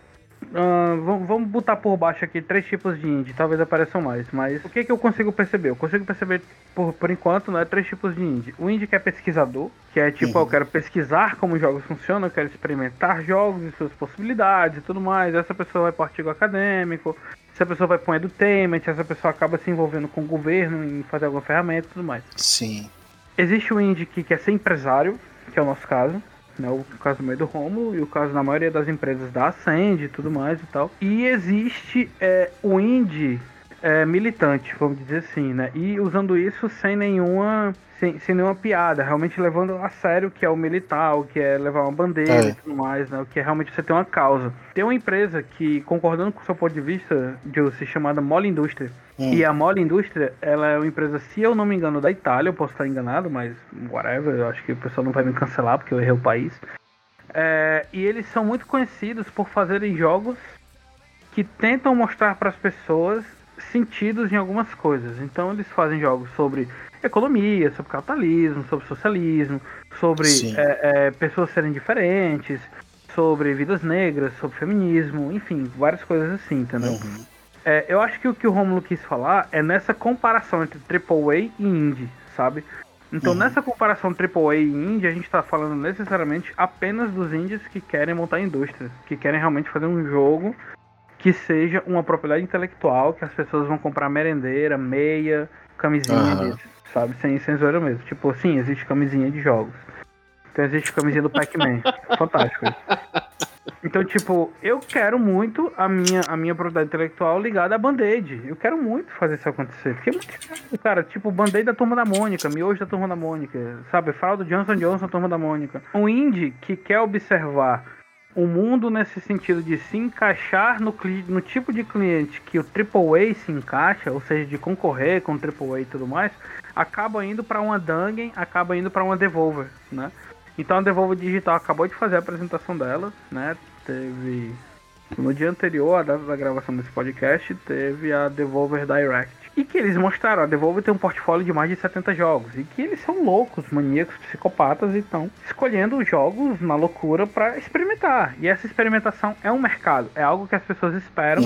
uh, vamos, botar por baixo aqui três tipos de indie, talvez apareçam mais, mas o que, que eu consigo perceber? Eu consigo perceber, por, por enquanto, né, três tipos de indie. O indie que é pesquisador, que é tipo, uhum. eu quero pesquisar como jogos funcionam, eu quero experimentar jogos e suas possibilidades e tudo mais. Essa pessoa vai para artigo acadêmico, essa pessoa vai para um edutainment, essa pessoa acaba se envolvendo com o governo em fazer alguma ferramenta e tudo mais. Sim. Existe o indie que quer ser empresário, que é o nosso caso né? O caso meio do Romulo e o caso da maioria das empresas da Ascend e tudo mais e tal. E existe é, o indie é, militante, vamos dizer assim, né? E usando isso sem nenhuma sem, sem nenhuma piada, realmente levando a sério o que é o militar, o que é levar uma bandeira é. e tudo mais, né? O que é realmente você ter uma causa. Tem uma empresa que, concordando com o seu ponto de vista, de se chamada Mole Indústria. Hum. E a Mole Indústria, ela é uma empresa, se eu não me engano, da Itália, eu posso estar enganado, mas whatever, eu acho que o pessoal não vai me cancelar porque eu errei o país. É, e eles são muito conhecidos por fazerem jogos que tentam mostrar para as pessoas sentidos em algumas coisas. Então eles fazem jogos sobre economia, sobre capitalismo, sobre socialismo, sobre é, é, pessoas serem diferentes, sobre vidas negras, sobre feminismo, enfim, várias coisas assim, entendeu? Uhum. É, eu acho que o que o Romulo quis falar é nessa comparação entre AAA e Indie, sabe? Então, uhum. nessa comparação AAA e Indie, a gente está falando necessariamente apenas dos indies que querem montar indústria, que querem realmente fazer um jogo que seja uma propriedade intelectual que as pessoas vão comprar merendeira, meia, camisinha, Aham. Sabe? Sem, sem zoeira mesmo. Tipo, sim, existe camisinha de jogos. Então existe camisinha do Pac-Man. Fantástico. Então, tipo, eu quero muito a minha, a minha propriedade intelectual ligada a Band-Aid. Eu quero muito fazer isso acontecer. Porque, é cara, tipo, Band-Aid da Turma da Mônica, Miojo da Turma da Mônica, sabe? Fralda Johnson Johnson Turma da Mônica. Um indie que quer observar o mundo nesse sentido de se encaixar no, no tipo de cliente que o AAA se encaixa, ou seja, de concorrer com o AAA e tudo mais, acaba indo para uma Dungeon, acaba indo para uma Devolver, né? Então a Devolver Digital acabou de fazer a apresentação dela, né? Teve no dia anterior, a data da gravação desse podcast, teve a Devolver Direct. E que eles mostraram, a Devolver tem um portfólio de mais de 70 jogos. E que eles são loucos, maníacos, psicopatas e estão escolhendo jogos na loucura para experimentar. E essa experimentação é um mercado, é algo que as pessoas esperam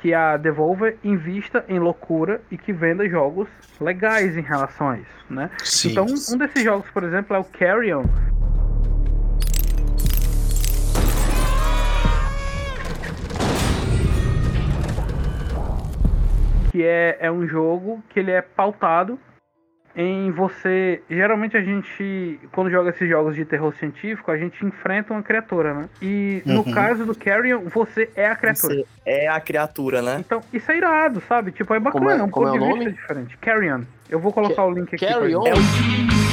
que a Devolver invista em loucura e que venda jogos legais em relação a isso, né? Sim. Então, um desses jogos, por exemplo, é o Carrion. Que é, é um jogo que ele é pautado em você. Geralmente a gente, quando joga esses jogos de terror científico, a gente enfrenta uma criatura, né? E no Uhum. caso do Carrion, você é a criatura. Você é a criatura, né? Então, isso é irado, sabe? Tipo, é bacana, Como é- é um como ponto é o de nome? vista diferente. Carrion. Eu vou colocar o link aqui. pra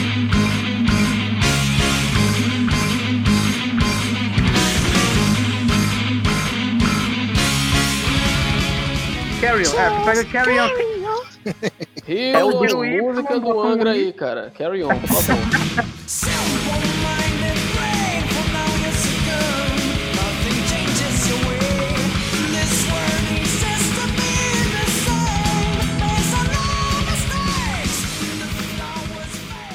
Carry. On? É, pega Carrion. Rio, É o do- música do Angra aí, cara. Carry on, por favor.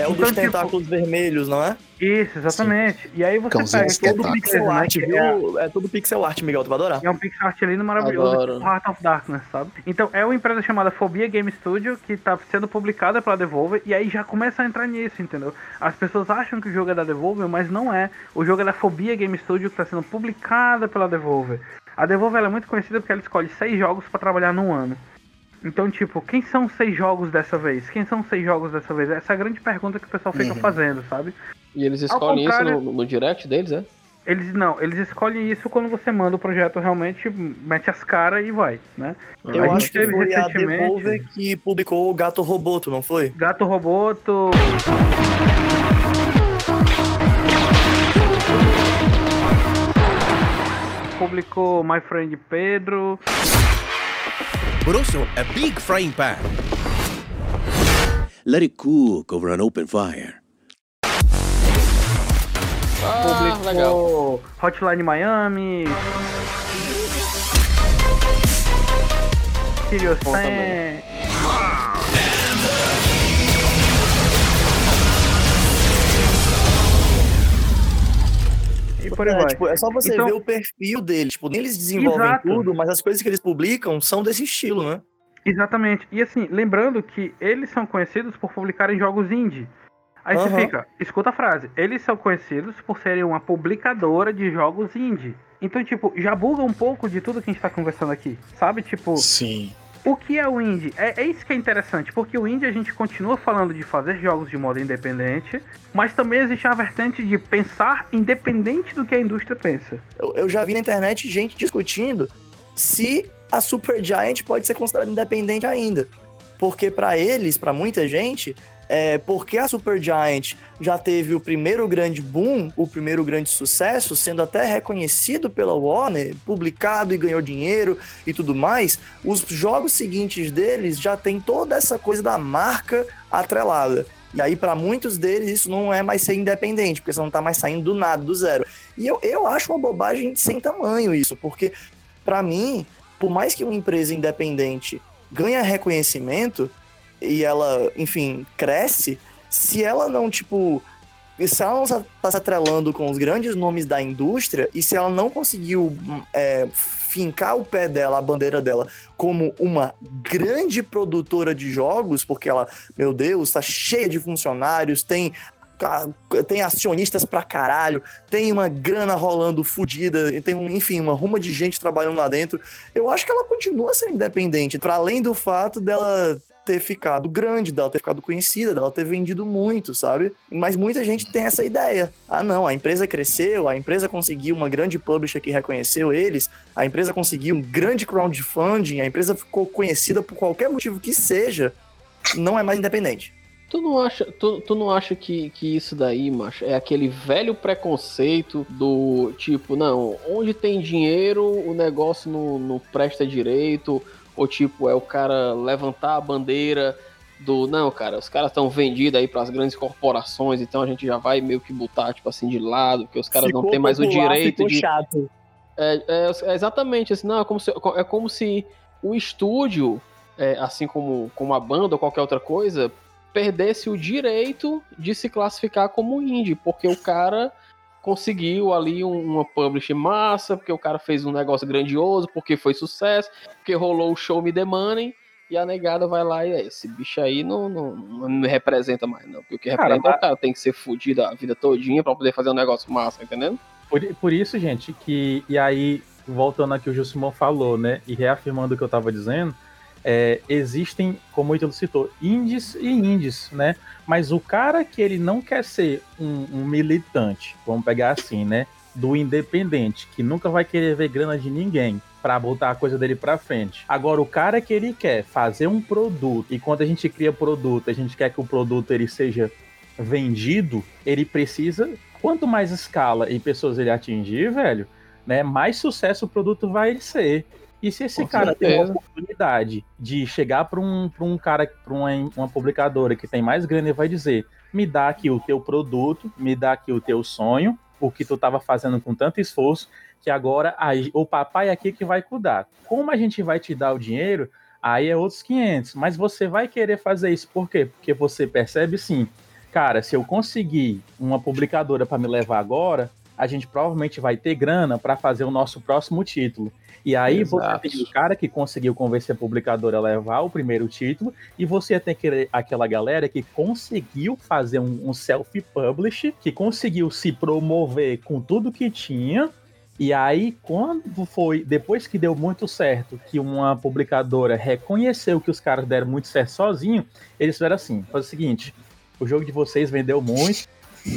É o Então, dos tipo- tentáculos vermelhos, não é? Isso, exatamente. E aí você Cãozinho pega todo todo pixel art, viu? É tudo pixel art, Miguel, tu vai adorar. É um pixel art lindo maravilhoso, Adoro. tipo Heart of Darkness, sabe? Então é uma empresa chamada Phobia Game Studio que tá sendo publicada pela Devolver e aí já começa a entrar nisso, entendeu? As pessoas acham que o jogo é da Devolver, mas não é. O jogo é da Phobia Game Studio que tá sendo publicada pela Devolver. A Devolver ela é muito conhecida porque ela escolhe seis jogos pra trabalhar num ano. Então, tipo, quem são os seis jogos dessa vez? Quem são os seis jogos dessa vez? Essa é a grande pergunta que o pessoal fica Uhum. fazendo, sabe? E eles escolhem isso no, no direct deles, é? Eles não, eles escolhem isso quando você manda o projeto realmente, mete as caras e vai, né? Eu a acho gente que teve foi a recentemente Devolver que publicou o Gato Roboto, não foi? Gato Roboto. Publicou My Friend Pedro. But also a big frying pan. Let it cook over an open fire. Ah, publicou Hotline Miami. Serious Sam. E por aí É, vai. tipo, é só você Então- ver o perfil deles. Tipo, nem eles desenvolvem Exato. tudo, mas as coisas que eles publicam são desse estilo, né? Exatamente. E assim, lembrando que eles são conhecidos por publicarem jogos indie. Aí Aham. você fica, escuta a frase, eles são conhecidos por serem uma publicadora de jogos indie. Então, tipo, já buga um pouco de tudo que a gente tá conversando aqui. Sabe? Tipo. Sim. O que é o indie? É, é isso que é interessante, porque o indie a gente continua falando de fazer jogos de modo independente, mas também existe a vertente de pensar independente do que a indústria pensa. Eu, eu já vi na internet gente discutindo se a Supergiant pode ser considerada independente ainda. Porque pra eles, pra muita gente, é, porque a Supergiant já teve o primeiro grande boom, o primeiro grande sucesso, sendo até reconhecido pela Warner, publicado e ganhou dinheiro e tudo mais, os jogos seguintes deles já tem toda essa coisa da marca atrelada. E aí, pra muitos deles, isso não é mais ser independente, porque você não tá mais saindo do nada, do zero. E eu, eu acho uma bobagem sem tamanho isso, porque, pra mim, por mais que uma empresa independente ganhe reconhecimento e ela, enfim, cresce, se ela não, tipo. Se ela não está se atrelando com os grandes nomes da indústria e se ela não conseguiu é, fincar o pé dela, a bandeira dela, como uma grande produtora de jogos, porque ela, meu Deus, está cheia de funcionários, tem tem acionistas pra caralho, tem uma grana rolando fodida, tem, um, enfim, uma ruma de gente trabalhando lá dentro. Eu acho que ela continua sendo independente, para além do fato dela ter ficado grande, dela ter ficado conhecida, dela ter vendido muito, sabe? Mas muita gente tem essa ideia. Ah, não, a empresa cresceu, a empresa conseguiu uma grande publisher que reconheceu eles, a empresa conseguiu um grande crowdfunding, a empresa ficou conhecida por qualquer motivo que seja, não é mais independente. Tu não acha, tu, tu não acha que, que isso daí, macho, é aquele velho preconceito do tipo, não, onde tem dinheiro o negócio não, não presta direito, ou tipo, é o cara levantar a bandeira do, não, cara, os caras estão vendidos aí para as grandes corporações, então a gente já vai meio que botar, tipo assim, de lado, porque os caras não têm mais o direito de. chato. É, é- é exatamente assim, não, é como se, é como se o estúdio, é, assim como, como a banda ou qualquer outra coisa, perdesse o direito de se classificar como indie, porque o cara conseguiu ali um- uma publish massa, porque o cara fez um negócio grandioso, porque foi sucesso, porque rolou o show Me The Money, e a negada vai lá e é, esse bicho aí não, não, não me representa mais, não. Porque o que Cara, representa é mas- o cara tem que ser fudido a vida todinha pra poder fazer um negócio massa, entendendo? Por, por isso, gente, que. E aí, voltando aqui o que o Simão falou, né? E reafirmando o que eu tava dizendo, é, existem, como o Ítalo citou, indies e indies, né? Mas o cara que ele não quer ser um, um militante, vamos pegar assim, né? Do independente, que nunca vai querer ver grana de ninguém para botar a coisa dele para frente. Agora, o cara que ele quer fazer um produto, e quando a gente cria produto, a gente quer que o produto ele seja vendido, ele precisa, quanto mais escala e pessoas ele atingir, velho, né, mais sucesso o produto vai ser. E se esse Com cara tem uma certeza. oportunidade de chegar para um, pra um cara, para uma, uma publicadora que tem mais grana e vai dizer: me dá aqui o teu produto, me dá aqui o teu sonho, o que tu estava fazendo com tanto esforço, que agora a- o papai aqui que vai cuidar. Como a gente vai te dar o dinheiro, aí é outros 500. Mas você vai querer fazer isso por quê? Porque você percebe sim, cara, se eu conseguir uma publicadora para me levar agora, a gente provavelmente vai ter grana para fazer o nosso próximo título. E aí Exato. você tem o cara que conseguiu convencer a publicadora a levar o primeiro título, e você tem aquela galera que conseguiu fazer um, um self-publish, que conseguiu se promover com tudo que tinha, e aí, quando foi, depois que deu muito certo, que uma publicadora reconheceu que os caras deram muito certo sozinho, eles fizeram assim: faz o seguinte, o jogo de vocês vendeu muito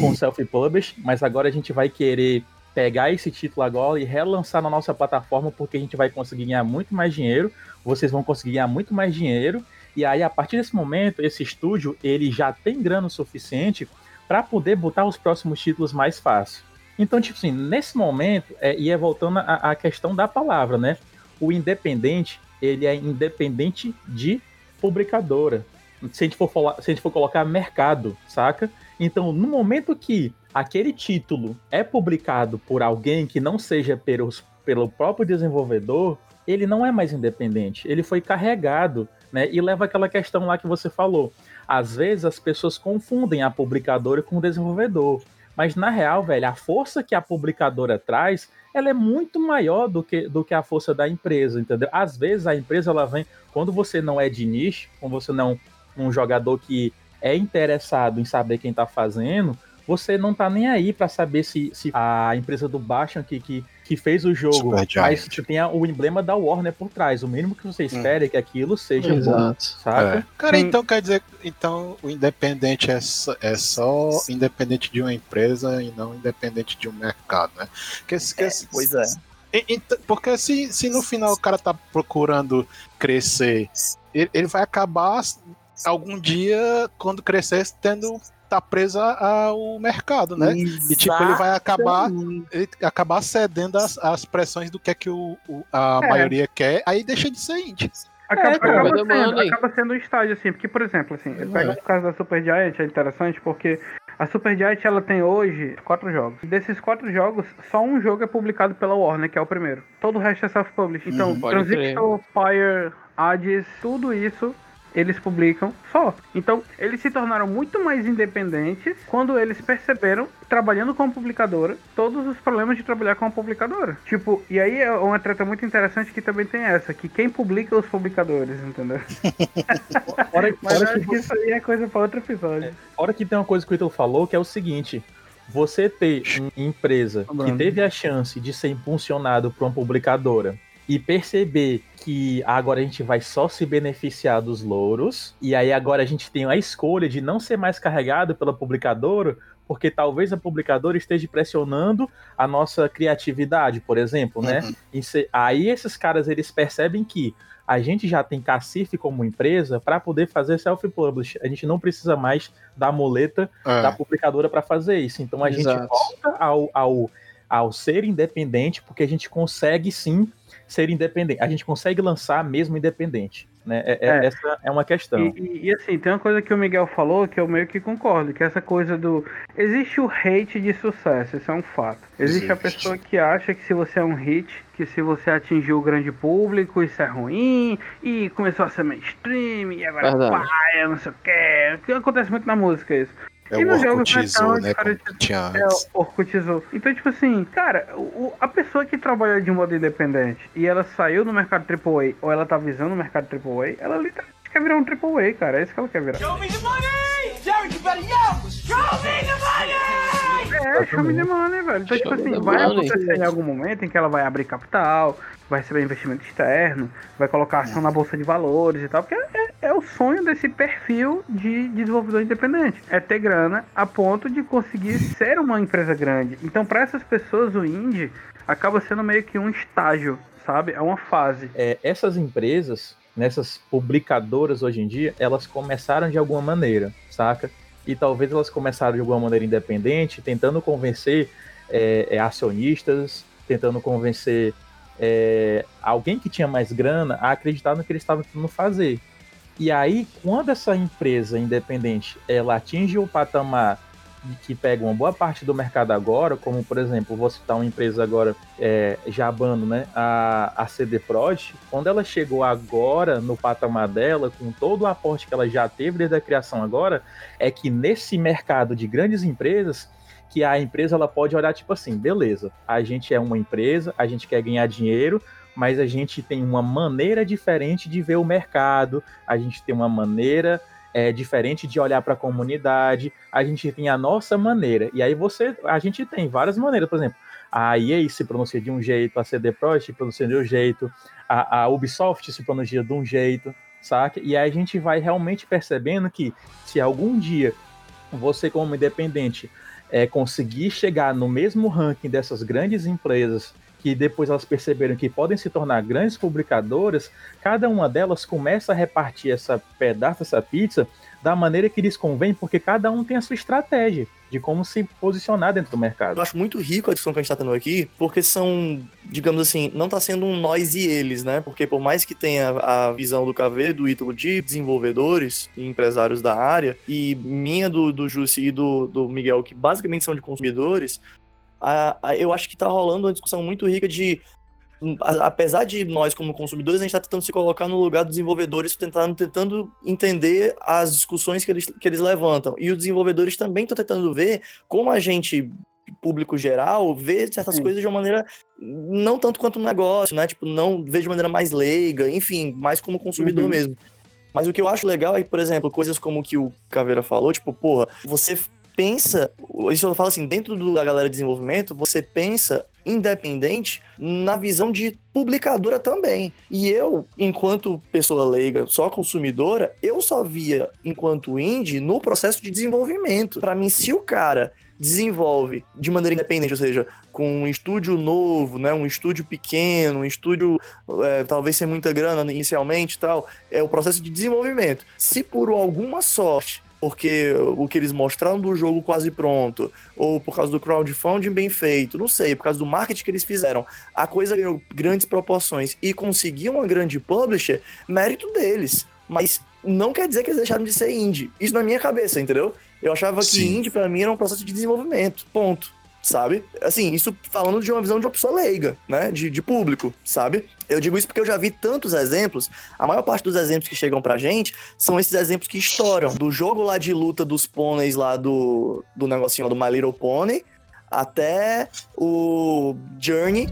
com self-publish, mas agora a gente vai querer pegar esse título agora e relançar na nossa plataforma, porque a gente vai conseguir ganhar muito mais dinheiro, vocês vão conseguir ganhar muito mais dinheiro, e aí a partir desse momento, esse estúdio, ele já tem grana o suficiente para poder botar os próximos títulos mais fácil. Então, tipo assim, nesse momento, é, e é voltando à, questão da palavra, né? O independente, ele é independente de publicadora. Se a gente for, falar, se a gente for colocar mercado, saca? Então, no momento que aquele título é publicado por alguém que não seja pelos, pelo próprio desenvolvedor, ele não é mais independente. Ele foi carregado, né? E leva aquela questão lá que você falou. Às vezes as pessoas confundem a publicadora com o desenvolvedor. Mas na real, velho, a força que a publicadora traz, ela é muito maior do que, do que a força da empresa, entendeu? Às vezes a empresa ela vem, quando você não é de nicho, quando você não é um jogador que é interessado em saber quem tá fazendo, você não tá nem aí para saber se, se a empresa do Bastion que, que, que fez o jogo, mas tem o emblema da Warner por trás. O mínimo que você espera é que aquilo seja bom, Exato. saca? É. Cara, então quer dizer, então o independente é só, é só independente de uma empresa e não independente de um mercado, né? Que, que, pois é. E- ent- Porque se, se no final o cara tá procurando crescer, ele, ele vai acabar algum dia, quando crescer, tendo tá preso a- ao mercado, né? E tipo, ele vai acabar, ele acabar cedendo às, às pressões do que é que o, o- a É. maioria quer, aí deixa de ser indie. Acaba, É, acaba sendo, acaba sendo um estágio, assim, porque, por exemplo, assim, É. pega o caso da Supergiant, é interessante porque a Supergiant, ela tem hoje quatro jogos. Desses quatro jogos, só um jogo é publicado pela Warner, que é o primeiro. Todo o resto é self-published. Então, Uhum. Pode Transistor, Fire, Hades, tudo isso eles publicam só. Então, eles se tornaram muito mais independentes quando eles perceberam, trabalhando com a publicadora, todos os problemas de trabalhar com a publicadora. Tipo, e aí é uma treta muito interessante que também tem essa, que quem publica é os publicadores, entendeu? Fora, Mas acho que que isso aí é coisa pra outro episódio. Fora que tem uma coisa que o Ítalo falou, que é o seguinte: você ter uma empresa que teve a chance de ser impulsionado por uma publicadora e perceber que agora a gente vai só se beneficiar dos louros, e aí agora a gente tem a escolha de não ser mais carregado pela publicadora, porque talvez a publicadora esteja pressionando a nossa criatividade, por exemplo, né? E se- aí esses caras eles percebem que a gente já tem Cacife como empresa para poder fazer self-publish. A gente não precisa mais da muleta É. da publicadora para fazer isso. Então a gente Exato. volta ao, ao, ao ser independente, porque a gente consegue sim ser independente. A gente consegue lançar mesmo independente. Né? É- é- É. Essa é uma questão. E, e- e, assim, tem uma coisa que o Miguel falou que eu meio que concordo, que é essa coisa do. Existe o hate de sucesso, isso é um fato. Existe a Existe. pessoa que acha que se você é um hit, que se você atingiu o grande público, isso é ruim, e começou a ser mainstream, e agora Verdade. paia, não sei o que. Que acontece muito na música isso. É E o é Orkutizou, né? diferente. Como tinha É, antes. o Orkutizou. Então, tipo assim, cara, o, a pessoa que trabalha de modo independente e ela saiu no mercado AAA, ou ela tá visando o mercado AAA, ela literalmente quer virar um AAA, cara. É isso que ela quer virar. É, show me the money, velho. Então, Show tipo assim, vai money. acontecer em algum momento em que ela vai abrir capital, vai receber investimento externo, vai colocar ação na bolsa de valores e tal, porque é, é o sonho desse perfil de desenvolvedor independente. É ter grana a ponto de conseguir ser uma empresa grande. Então, para essas pessoas, o indie acaba sendo meio que um estágio, sabe? É uma fase. É, essas empresas, nessas publicadoras hoje em dia, elas começaram de alguma maneira, saca? E talvez elas começaram de alguma maneira independente, tentando convencer é, é, acionistas, tentando convencer é, alguém que tinha mais grana a acreditar no que eles estavam tentando fazer. E aí, quando essa empresa independente ela atinge o patamar que pega uma boa parte do mercado agora, como por exemplo, vou citar uma empresa agora é, né, a, a CD Prod, quando ela chegou agora no patamar dela, com todo o aporte que ela já teve desde a criação agora, é que nesse mercado de grandes empresas, que a empresa ela pode olhar tipo assim, beleza, a gente é uma empresa, a gente quer ganhar dinheiro, mas a gente tem uma maneira diferente de ver o mercado, a gente tem uma maneira é, diferente de olhar para a comunidade, a gente tem a nossa maneira. E aí você, a gente tem várias maneiras, por exemplo, a EA se pronuncia de um jeito, a CD Projekt se pronuncia de um jeito, a, a Ubisoft se pronuncia de um jeito, saca? E aí a gente vai realmente percebendo que se algum dia você como independente é, conseguir chegar no mesmo ranking dessas grandes empresas que depois elas perceberam que podem se tornar grandes publicadoras, cada uma delas começa a repartir essa pedaço, essa pizza, da maneira que lhes convém, porque cada um tem a sua estratégia de como se posicionar dentro do mercado. Eu acho muito rico a discussão que a gente tá tendo aqui, porque são, digamos assim, não tá sendo um nós e eles, né? Porque por mais que tenha a visão do KV, do Ítalo de desenvolvedores e empresários da área, e minha do, do Jussi e do, do Miguel, que basicamente são de consumidores, a, a- eu acho que tá rolando uma discussão muito rica de a- apesar de nós, como consumidores, a gente está tentando se colocar no lugar dos desenvolvedores, tentando, tentando entender as discussões que eles, que eles levantam. E os desenvolvedores também estão tentando ver como a gente, público geral, vê certas coisas de uma maneira não tanto quanto um negócio, né? Tipo, não vê de maneira mais leiga, enfim, mais como consumidor Uhum. mesmo. Mas o que eu acho legal é que, por exemplo, coisas como o que o Caveira falou, tipo, porra, você pensa, isso eu falo assim, dentro da galera de desenvolvimento, você pensa independente na visão de publicadora também. E eu, enquanto pessoa leiga, só consumidora, eu só via enquanto indie no processo de desenvolvimento. Para mim, se o cara desenvolve de maneira independente, ou seja, com um estúdio novo, né, um estúdio pequeno, um estúdio é, talvez sem muita grana inicialmente tal, é o processo de desenvolvimento. Se por alguma sorte porque o que eles mostraram do jogo quase pronto, ou por causa do crowdfunding bem feito, não sei, por causa do marketing que eles fizeram, a coisa ganhou grandes proporções e conseguiu uma grande publisher, mérito deles. Mas não quer dizer que eles deixaram de ser indie. Isso na minha cabeça, entendeu? Eu achava que Sim. indie pra mim era um processo de desenvolvimento. Ponto. Sabe? Assim, isso falando de uma visão de uma pessoa leiga, né? De, de público, sabe? Eu digo isso porque eu já vi tantos exemplos. A maior parte dos exemplos que chegam pra gente são esses exemplos que estouram. Do jogo lá de luta dos pôneis lá do, do negocinho do My Little Pony até o Journey.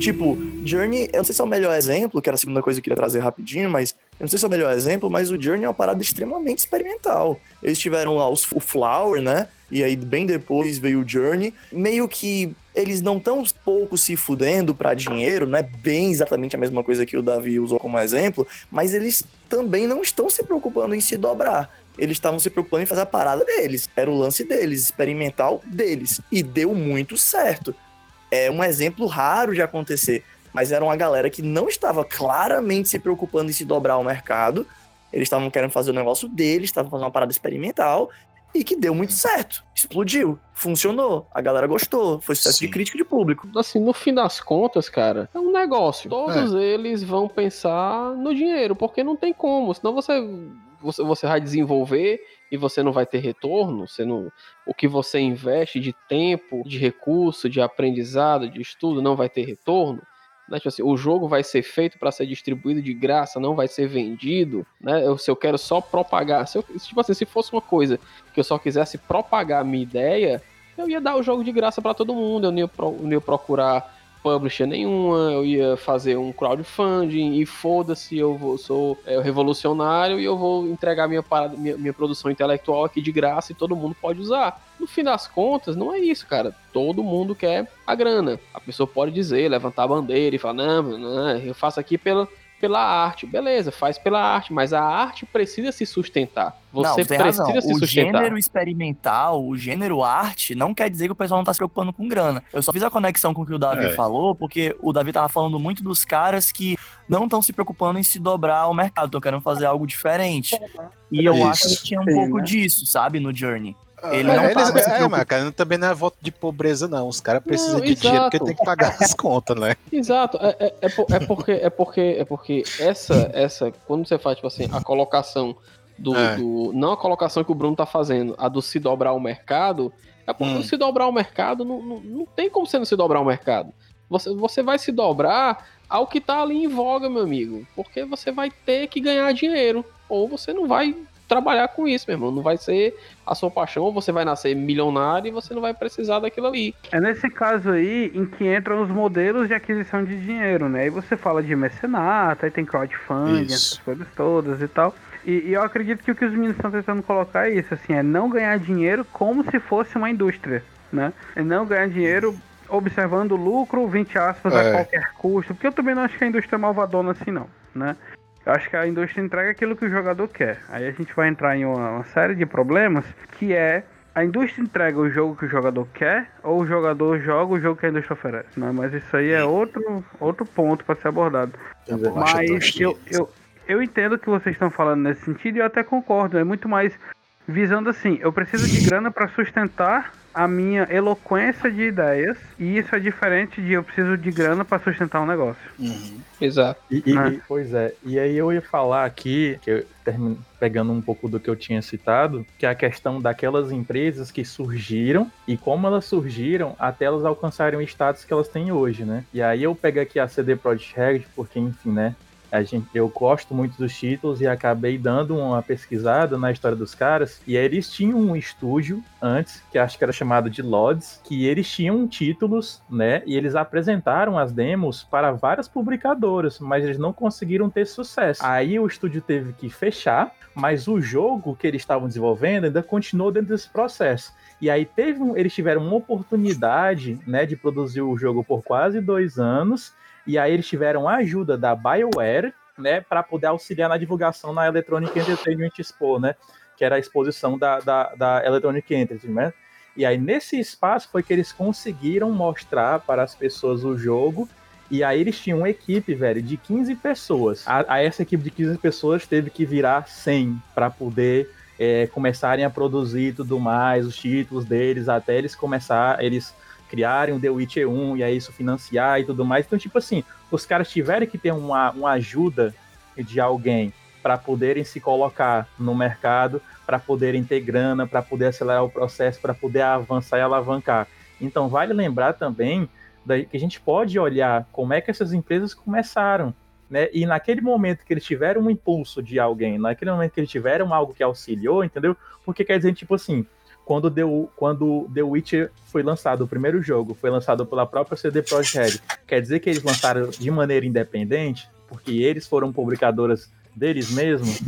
Tipo, Journey, eu não sei se é o melhor exemplo, que era a segunda coisa que eu queria trazer rapidinho, mas eu não sei se é o melhor exemplo, mas o Journey é uma parada extremamente experimental. Eles tiveram lá os, o Flower, né? E aí, bem depois veio o Journey. Meio que eles não tão pouco se fudendo para dinheiro, não é bem exatamente a mesma coisa que o Davi usou como exemplo, mas eles também não estão se preocupando em se dobrar. Eles estavam se preocupando em fazer a parada deles. Era o lance deles, experimental deles. E deu muito certo. É um exemplo raro de acontecer, mas era uma galera que não estava claramente se preocupando em se dobrar ao mercado. Eles estavam querendo fazer o negócio deles, estavam fazendo uma parada experimental e que deu muito certo. Explodiu, funcionou, a galera gostou, foi sucesso de crítica e de público. Assim, no fim das contas, cara, é um negócio. Todos eles vão pensar no dinheiro, porque não tem como, senão você você, você vai desenvolver e você não vai ter retorno, você não, o que você investe de tempo, de recurso, de aprendizado, de estudo, não vai ter retorno. Né? Tipo assim, o jogo vai ser feito para ser distribuído de graça, não vai ser vendido. Né? Eu, se eu quero só propagar, se eu, tipo assim, se fosse uma coisa que eu só quisesse propagar a minha ideia, eu ia dar o jogo de graça para todo mundo, eu não ia, pro, não ia procurar publisher nenhuma, eu ia fazer um crowdfunding e foda-se, eu vou, sou é, revolucionário e eu vou entregar minha, parada, minha, minha produção intelectual aqui de graça e todo mundo pode usar. No fim das contas, não é isso, cara. Todo mundo quer a grana. A pessoa pode dizer, levantar a bandeira e falar: não, não eu faço aqui pela, pela arte. Beleza, faz pela arte, mas a arte precisa se sustentar. Você não, precisa razão. se o sustentar. gênero experimental, o gênero arte, não quer dizer que o pessoal não tá se preocupando com grana. Eu só fiz a conexão com o que o Davi É. falou, porque o Davi tava falando muito dos caras que não estão se preocupando em se dobrar ao mercado, estão querendo fazer algo diferente. E eu Isso. acho que tinha um Sim, pouco né? disso, sabe, no Journey. Ele é, não eles, se é, mas cara, também não é voto de pobreza, não. Os caras precisam Não, de dinheiro porque exato. tem que pagar as contas, né? Exato, é, é, é, por- é porque é porque é porque essa essa quando você faz tipo assim a colocação do, É. do- não a colocação que o Bruno tá fazendo, a do se dobrar o mercado, é porque Hum. se dobrar o mercado não, não, não tem como você não se dobrar o mercado. Você, você vai se dobrar ao que tá ali em voga, meu amigo, porque você vai ter que ganhar dinheiro ou você não vai trabalhar com isso, meu irmão, não vai ser a sua paixão, você vai nascer milionário e você não vai precisar daquilo ali. É nesse caso aí em que entram os modelos de aquisição de dinheiro, né? Aí você fala de mecenato, aí tem crowdfunding, Isso. essas coisas todas e tal. E, e eu acredito que o que os meninos estão tentando colocar é isso, assim, é não ganhar dinheiro como se fosse uma indústria, né? É não ganhar dinheiro observando o lucro, 20 aspas, É. a qualquer custo. Porque eu também não acho que a indústria é malvadona assim, não, né? Eu acho que a indústria entrega aquilo que o jogador quer. Aí a gente vai entrar em uma, uma série de problemas que é a indústria entrega o jogo que o jogador quer ou o jogador joga o jogo que a indústria oferece, né? Mas isso aí é outro, outro ponto para ser abordado. Mas eu, eu, eu entendo o que vocês estão falando nesse sentido e eu até concordo. É muito mais visando assim, eu preciso de grana para sustentar a minha eloquência de ideias e isso é diferente de eu preciso de grana para sustentar um negócio. Exato. E, e- Ah. e- pois é, e aí eu ia falar aqui, que eu termino pegando um pouco do que eu tinha citado, que é a questão daquelas empresas que surgiram e como elas surgiram até elas alcançarem o status que elas têm hoje, né? E aí eu pego aqui a CD Projekt Red, porque, enfim, né? A gente, eu gosto muito dos títulos e acabei dando uma pesquisada na história dos caras. E aí eles tinham um estúdio antes, que acho que era chamado de Lods, que eles tinham títulos, né? E eles apresentaram as demos para várias publicadoras, mas eles não conseguiram ter sucesso. Aí o estúdio teve que fechar, mas o jogo que eles estavam desenvolvendo ainda continuou dentro desse processo. E aí teve eles tiveram uma oportunidade, né, de produzir o jogo por quase dois anos. E aí eles tiveram a ajuda da BioWare, né, para poder auxiliar na divulgação na Electronic Entertainment Expo, né, que era a exposição da, da, da Electronic Entertainment. né? E aí nesse espaço foi que eles conseguiram mostrar para as pessoas o jogo. E aí eles tinham uma equipe, velho, de 15 pessoas. A, a essa equipe de 15 pessoas teve que virar 100 para poder é, começarem a produzir tudo mais, os títulos deles, até eles começar, eles criarem o The Witcher 1 e aí isso financiar e tudo mais. Então, tipo assim, os caras tiveram que ter uma, uma ajuda de alguém para poderem se colocar no mercado, para poderem ter grana, para poder acelerar o processo, para poder avançar e alavancar. Então, vale lembrar também que a gente pode olhar como é que essas empresas começaram. Né? E naquele momento que eles tiveram um impulso de alguém, naquele momento que eles tiveram algo que auxiliou, entendeu? Porque quer dizer, tipo assim, quando The, quando The Witcher foi lançado, o primeiro jogo, foi lançado pela própria CD Projekt Red, quer dizer que eles lançaram de maneira independente, porque eles foram publicadoras deles mesmos,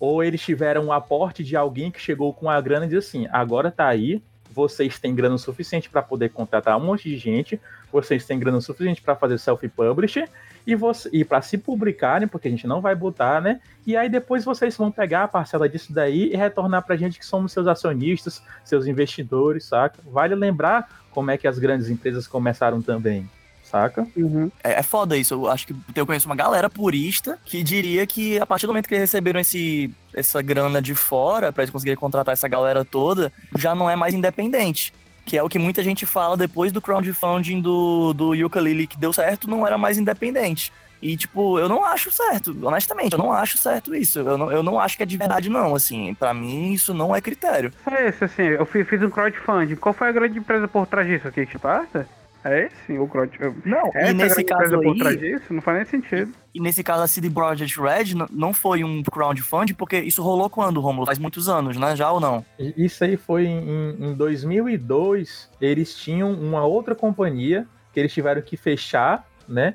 ou eles tiveram um aporte de alguém que chegou com a grana e disse assim: agora tá aí, vocês têm grana suficiente para poder contratar um monte de gente, vocês têm grana suficiente para fazer self-publisher e, você, e para se publicarem, porque a gente não vai botar, né? E aí depois vocês vão pegar a parcela disso daí e retornar para a gente que somos seus acionistas, seus investidores, saca? Vale lembrar como é que as grandes empresas começaram também saca? Uhum. É, é foda isso. Eu acho que eu conheço uma galera purista que diria que a partir do momento que eles receberam esse, essa grana de fora, para eles conseguirem contratar essa galera toda, já não é mais independente. Que é o que muita gente fala depois do crowdfunding do, do Ukulele que deu certo, não era mais independente. E, tipo, eu não acho certo, honestamente, eu não acho certo isso. Eu não, eu não acho que é de verdade, não, assim. para mim, isso não é critério. É esse, assim, eu fiz, um crowdfunding. Qual foi a grande empresa por trás disso? aqui Kickstarter? É esse o Crowd... Não, é e nesse caso por aí... trás disso? Não faz nem sentido. E nesse caso a CD Projekt Red não foi um crowdfunding, porque isso rolou quando, Romulo? Faz muitos anos, né? Já ou não? Isso aí foi em, em 2002. Eles tinham uma outra companhia que eles tiveram que fechar, né?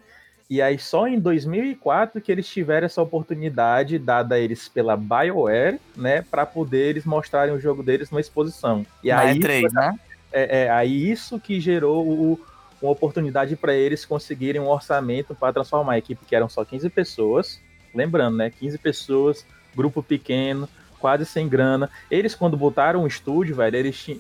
E aí só em 2004 que eles tiveram essa oportunidade dada a eles pela BioWare, né, para poder eles mostrarem o jogo deles numa exposição. E Na aí E3, né? É, é, aí isso que gerou o, uma oportunidade para eles conseguirem um orçamento para transformar a equipe, que eram só 15 pessoas. Lembrando, né? 15 pessoas, grupo pequeno, quase sem grana. Eles, quando botaram o estúdio, velho, eles tinham.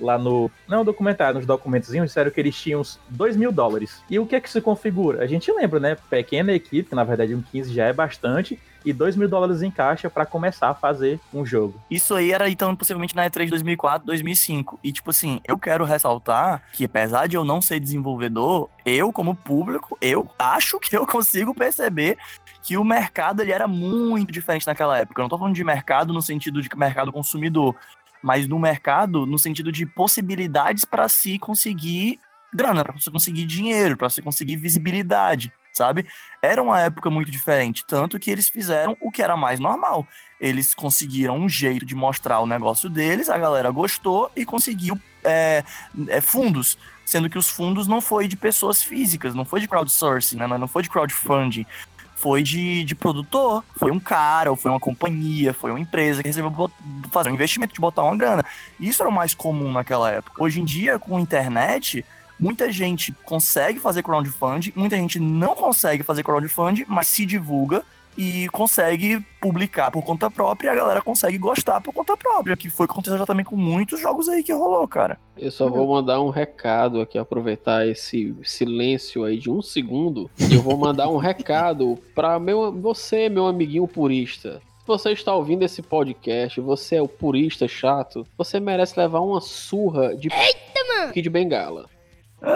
Lá no. Não, documentário, nos documentozinhos, disseram que eles tinham uns 2 mil dólares. E o que é que se configura? A gente lembra, né? Pequena equipe, que na verdade um 15 já é bastante e 2 mil dólares em caixa para começar a fazer um jogo. Isso aí era então possivelmente na E3 2004, 2005. E tipo assim, eu quero ressaltar que apesar de eu não ser desenvolvedor, eu como público, eu acho que eu consigo perceber que o mercado ele era muito diferente naquela época. Eu não tô falando de mercado no sentido de mercado consumidor, mas no mercado no sentido de possibilidades para se conseguir grana, para você conseguir dinheiro, para você conseguir visibilidade sabe? Era uma época muito diferente, tanto que eles fizeram o que era mais normal. Eles conseguiram um jeito de mostrar o negócio deles, a galera gostou e conseguiu é, é, fundos, sendo que os fundos não foi de pessoas físicas, não foi de crowdsourcing, né? não foi de crowdfunding, foi de, de produtor, foi um cara, ou foi uma companhia, foi uma empresa que recebeu fazer um investimento de botar uma grana. Isso era o mais comum naquela época. Hoje em dia, com internet, Muita gente consegue fazer crowdfunding, muita gente não consegue fazer crowdfunding, mas se divulga e consegue publicar por conta própria e a galera consegue gostar por conta própria, que foi o que aconteceu já também com muitos jogos aí que rolou, cara. Eu só vou mandar um recado aqui, aproveitar esse silêncio aí de um segundo, e eu vou mandar um recado para meu, você, meu amiguinho purista. Se você está ouvindo esse podcast, você é o purista chato, você merece levar uma surra de Eita, aqui de bengala.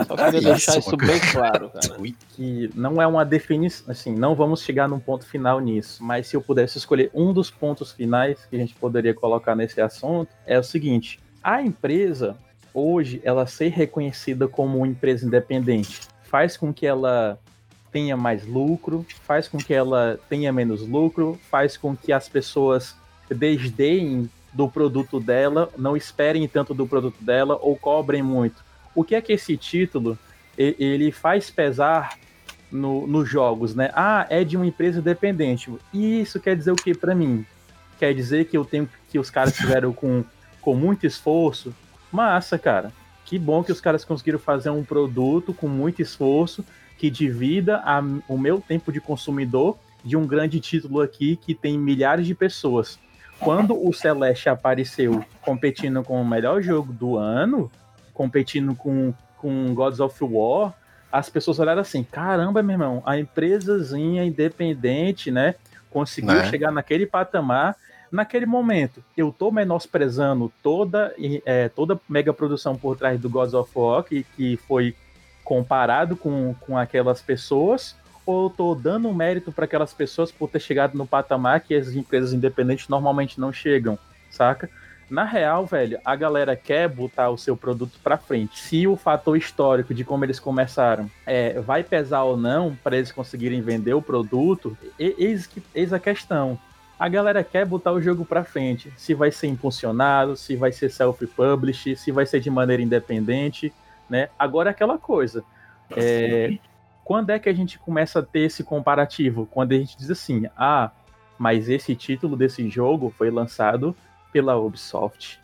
Só queria deixar isso bem claro, cara. Que não é uma definição, assim, não vamos chegar num ponto final nisso, mas se eu pudesse escolher um dos pontos finais que a gente poderia colocar nesse assunto, é o seguinte: a empresa, hoje, ela ser reconhecida como uma empresa independente faz com que ela tenha mais lucro, faz com que ela tenha menos lucro, faz com que as pessoas desdeem do produto dela, não esperem tanto do produto dela ou cobrem muito o que é que esse título ele faz pesar no, nos jogos, né? Ah, é de uma empresa independente. E isso quer dizer o que para mim? Quer dizer que eu tenho que os caras tiveram com, com muito esforço? Massa, cara. Que bom que os caras conseguiram fazer um produto com muito esforço que divida a, o meu tempo de consumidor de um grande título aqui que tem milhares de pessoas. Quando o Celeste apareceu competindo com o melhor jogo do ano, competindo com, com Gods of War, as pessoas olharam assim: caramba, meu irmão, a empresazinha independente, né? Conseguiu né? chegar naquele patamar. Naquele momento, eu tô menosprezando toda, é, toda mega produção por trás do Gods of War, que, que foi comparado com, com aquelas pessoas, ou eu tô dando um mérito para aquelas pessoas por ter chegado no patamar que as empresas independentes normalmente não chegam, saca? Na real, velho, a galera quer botar o seu produto para frente. Se o fator histórico de como eles começaram é, vai pesar ou não para eles conseguirem vender o produto, eis, eis a questão. A galera quer botar o jogo para frente. Se vai ser impulsionado, se vai ser self-publish, se vai ser de maneira independente, né? Agora é aquela coisa. É, quando é que a gente começa a ter esse comparativo? Quando a gente diz assim, ah, mas esse título desse jogo foi lançado pela Ubisoft.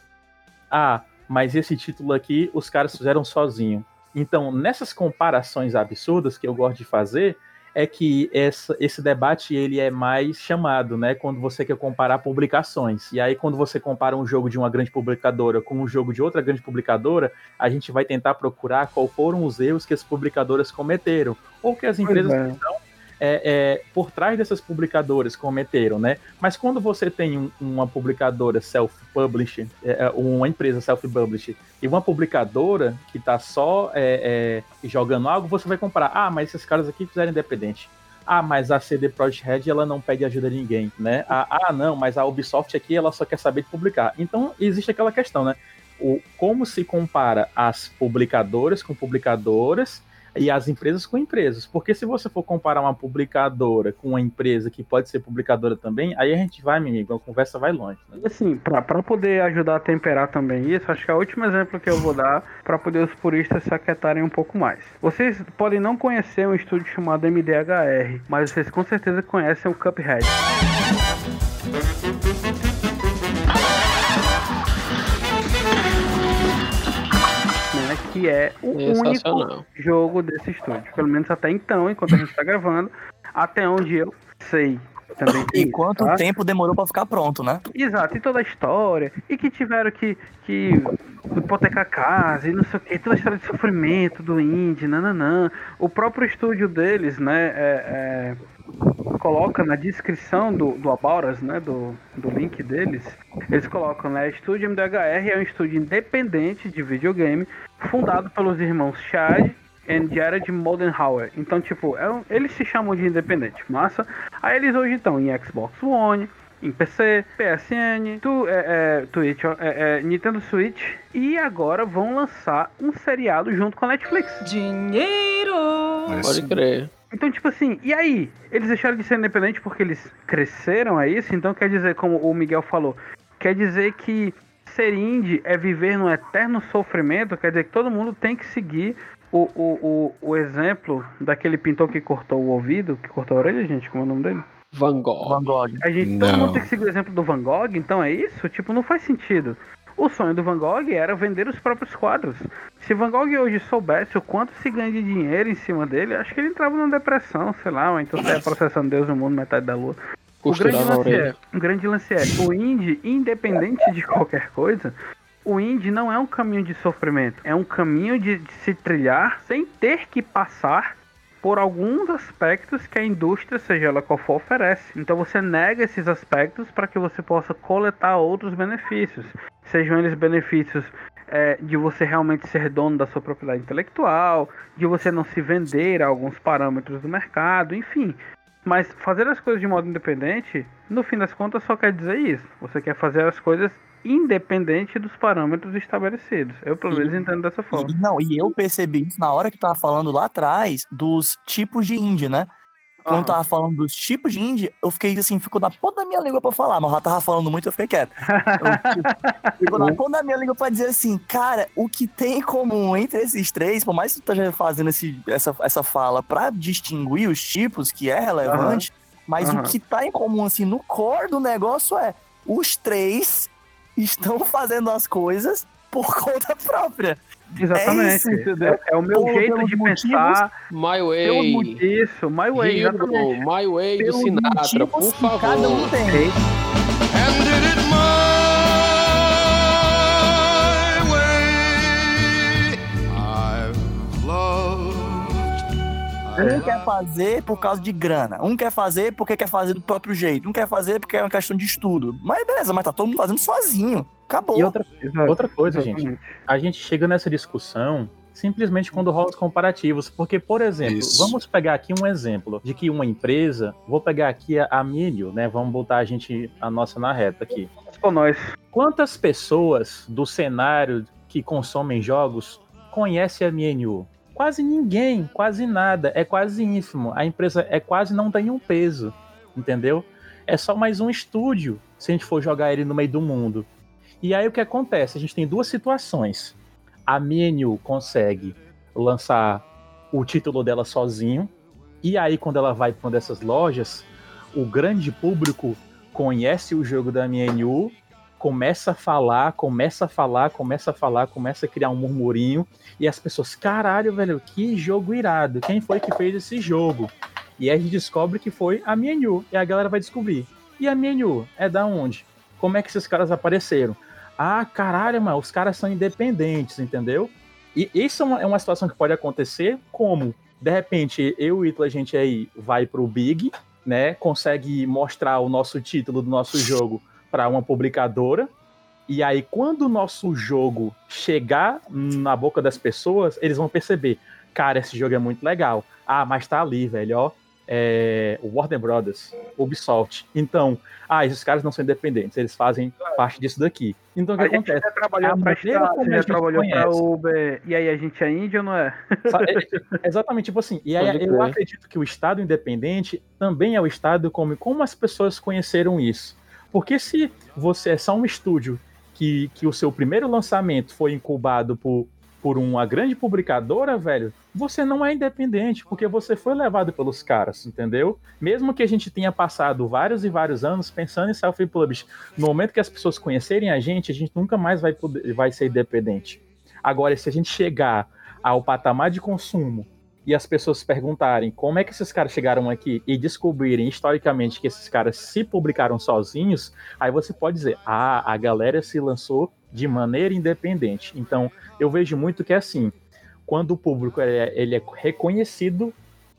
Ah, mas esse título aqui os caras fizeram sozinho. Então, nessas comparações absurdas que eu gosto de fazer, é que essa, esse debate ele é mais chamado, né? Quando você quer comparar publicações. E aí, quando você compara um jogo de uma grande publicadora com um jogo de outra grande publicadora, a gente vai tentar procurar qual foram os erros que as publicadoras cometeram. Ou que as empresas é. estão é, é, por trás dessas publicadoras cometeram, né? Mas quando você tem um- uma publicadora self-publish, é, é, uma empresa self-publish e uma publicadora que está só é, é, jogando algo, você vai comparar. Ah, mas esses caras aqui fizeram independente. Ah, mas a CD Projekt Red ela não pede ajuda de ninguém, né? Ah, ah, não, mas a Ubisoft aqui ela só quer saber de publicar. Então existe aquela questão, né? O, como se compara as publicadoras com publicadoras e as empresas com empresas. Porque se você for comparar uma publicadora com uma empresa que pode ser publicadora também, aí a gente vai, meu amigo, a conversa vai longe. Né? Assim, pra poder ajudar a temperar também isso, acho que é o último exemplo que eu vou dar pra poder os puristas se aquietarem um pouco mais. Vocês podem não conhecer um estúdio chamado MDHR, mas vocês com certeza conhecem o Cuphead. Que é o único jogo desse estúdio. Pelo menos até então, enquanto a gente tá gravando, até onde eu sei. Também E quanto tá? tempo demorou pra ficar pronto, né? Exato, e toda a história. E que tiveram que, que hipotecar casa e não sei o que, toda a história de sofrimento do indie, nananã. O próprio estúdio deles, né, é- é, coloca na descrição do, do About Us, né, do, do link deles, eles colocam, né, Estúdio MDHR é um estúdio independente de videogame, fundado pelos irmãos Chad and Jared Moldenhauer. Então, tipo, é um- eles se chamam de independente, massa? Aí eles hoje estão em Xbox One, em PC, PSN, tu, é, é, Twitch, é, é, Nintendo Switch e agora vão lançar um seriado junto com a Netflix. Dinheiro! Pode crer. Então, tipo assim, e aí? Eles deixaram de ser independentes porque eles cresceram, é isso? Então quer dizer, como o Miguel falou, quer dizer que ser indie é viver num eterno sofrimento, quer dizer que todo mundo tem que seguir o, o, o, o exemplo daquele pintor que cortou o ouvido, que cortou a orelha, gente, como é o nome dele? Van Gogh. Van Gogh. A gente, todo mundo tem que seguir o exemplo do Van Gogh, então é isso? Tipo, não faz sentido. O sonho do Van Gogh era vender os próprios quadros. Se Van Gogh hoje soubesse o quanto se ganha de dinheiro em cima dele, acho que ele entrava numa depressão, sei lá, ou então saia processando Deus no mundo, metade da lua. O grande, lance é, o grande lance é, o indie, independente de qualquer coisa, o indie não é um caminho de sofrimento, é um caminho de, de se trilhar sem ter que passar por alguns aspectos que a indústria, seja ela qual for, oferece. Então você nega esses aspectos para que você possa coletar outros benefícios. Sejam eles benefícios é, de você realmente ser dono da sua propriedade intelectual, de você não se vender a alguns parâmetros do mercado, enfim. Mas fazer as coisas de modo independente, no fim das contas, só quer dizer isso. Você quer fazer as coisas independente dos parâmetros estabelecidos. Eu, pelo menos, entendo dessa forma. E, não, e eu percebi isso na hora que tava falando lá atrás dos tipos de indie, né? Quando Aham. tava falando dos tipos de indie, eu fiquei assim, ficou na ponta da minha língua pra falar, mas já tava falando muito, eu fiquei quieto. Eu, ficou na ponta da minha língua pra dizer assim, cara, o que tem em comum entre esses três, por mais que tu esteja fazendo esse, essa, essa fala pra distinguir os tipos, que é relevante, mas Aham. o que tá em comum, assim, no core do negócio é os três estão fazendo as coisas por conta própria. Exatamente. É isso, entendeu? É, é o meu Por- jeito de motivos- pensar. My Way. Isso, My Way, Hero. My Way do Sinatra, por que favor. cada um tem. Um quer fazer por causa de grana, um quer fazer porque quer fazer do próprio jeito, um quer fazer porque é uma questão de estudo. Mas beleza, mas tá todo mundo fazendo sozinho. Acabou. E outra, outra coisa, gente, a gente chega nessa discussão simplesmente quando rola os comparativos. Porque, por exemplo, Isso. vamos pegar aqui um exemplo de que uma empresa, vou pegar aqui a, a Minio, né? Vamos botar a gente, a nossa na reta aqui. Com nós. Quantas pessoas do cenário que consomem jogos conhecem a MNU? Quase ninguém, quase nada, é quase ínfimo. A empresa é quase não tem um peso, entendeu? É só mais um estúdio se a gente for jogar ele no meio do mundo. E aí o que acontece? A gente tem duas situações. A MNU consegue lançar o título dela sozinho, e aí quando ela vai para uma dessas lojas, o grande público conhece o jogo da MNU, começa a falar, começa a falar, começa a falar, começa a criar um murmurinho, e as pessoas, caralho, velho, que jogo irado, quem foi que fez esse jogo? E aí a gente descobre que foi a MNU, e a galera vai descobrir. E a MNU é da onde? Como é que esses caras apareceram? Ah, caralho, mano, os caras são independentes, entendeu? E isso é uma, é situação que pode acontecer como, de repente, eu e o a gente aí vai pro Big, né? Consegue mostrar o nosso título do nosso jogo para uma publicadora. E aí, quando o nosso jogo chegar na boca das pessoas, eles vão perceber: cara, esse jogo é muito legal. Ah, mas tá ali, velho, ó. É, Warner Brothers, Ubisoft. Então, ah, esses caras não são independentes, eles fazem parte disso daqui. Então, o que a gente acontece? já trabalhou A pra Star, a já gente trabalhou pra Uber, e aí a gente é índio não é? Sa- é- Exatamente, tipo assim. E aí Pode eu acredito que o Estado independente também é o Estado como, como as pessoas conheceram isso. Porque se você é só um estúdio que, que o seu primeiro lançamento foi incubado por, por uma grande publicadora, velho, você não é independente, porque você foi levado pelos caras, entendeu? Mesmo que a gente tenha passado vários e vários anos pensando em self-publish, no momento que as pessoas conhecerem a gente, a gente nunca mais vai, poder, vai ser independente. Agora, se a gente chegar ao patamar de consumo e as pessoas perguntarem como é que esses caras chegaram aqui e descobrirem historicamente que esses caras se publicaram sozinhos, aí você pode dizer, ah, a galera se lançou de maneira independente. Então, eu vejo muito que é assim, quando o público é, ele é reconhecido,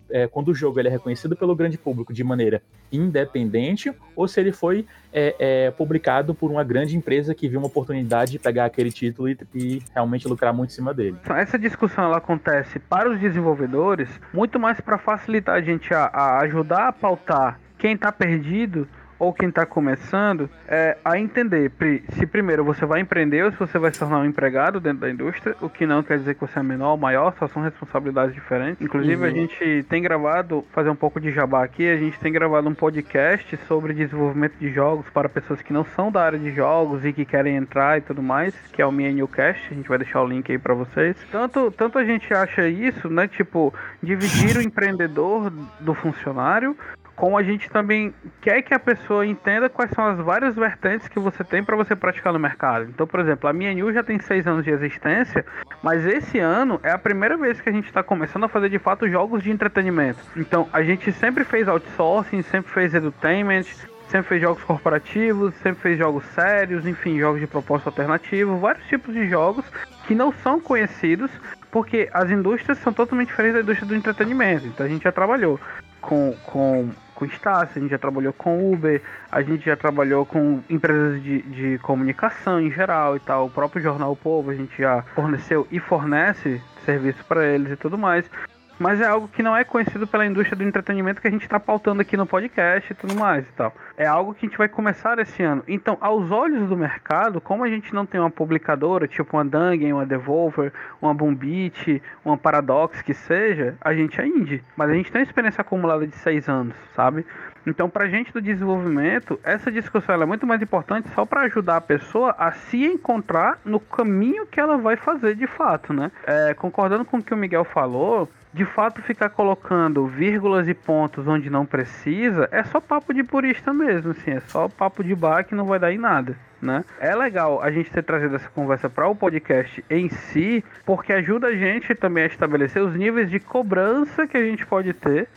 é, quando o jogo ele é reconhecido pelo grande público de maneira independente, ou se ele foi é, é, publicado por uma grande empresa que viu uma oportunidade de pegar aquele título e, e realmente lucrar muito em cima dele. Essa discussão ela acontece para os desenvolvedores muito mais para facilitar a gente a, a ajudar a pautar quem está perdido ou quem está começando é, a entender se primeiro você vai empreender ou se você vai se tornar um empregado dentro da indústria, o que não quer dizer que você é menor ou maior, só são responsabilidades diferentes. Inclusive a Uhum. gente tem gravado, fazer um pouco de jabá aqui, a gente tem gravado um podcast sobre desenvolvimento de jogos para pessoas que não são da área de jogos e que querem entrar e tudo mais, que é o MNUcast, a gente vai deixar o link aí para vocês. Tanto, tanto a gente acha isso, né, tipo, dividir o empreendedor do funcionário, como a gente também quer que a pessoa entenda quais são as várias vertentes que você tem para você praticar no mercado. Então, por exemplo, a minha New já tem seis anos de existência, mas esse ano é a primeira vez que a gente está começando a fazer de fato jogos de entretenimento. Então, a gente sempre fez outsourcing, sempre fez edutainment, sempre fez jogos corporativos, sempre fez jogos sérios, enfim, jogos de propósito alternativo, vários tipos de jogos que não são conhecidos porque as indústrias são totalmente diferentes da indústria do entretenimento. Então a gente já trabalhou com, com, com Estácio, a gente já trabalhou com Uber, a gente já trabalhou com empresas de, de comunicação em geral e tal. O próprio Jornal Povo a gente já forneceu e fornece serviço para eles e tudo mais. Mas é algo que não é conhecido pela indústria do entretenimento que a gente está pautando aqui no podcast e tudo mais e tal. É algo que a gente vai começar esse ano. Então, aos olhos do mercado, como a gente não tem uma publicadora, tipo uma Dungeon, uma Devolver, uma Boombeat, uma Paradox que seja, a gente é indie. Mas a gente tem uma experiência acumulada de seis anos, sabe? Então, pra gente do desenvolvimento, essa discussão é muito mais importante só para ajudar a pessoa a se encontrar no caminho que ela vai fazer de fato, né? É, concordando com o que o Miguel falou, de fato ficar colocando vírgulas e pontos onde não precisa é só papo de purista mesmo, assim, é só papo de bar que não vai dar em nada. Né? É legal a gente ter trazido essa conversa para o podcast em si, porque ajuda a gente também a estabelecer os níveis de cobrança que a gente pode ter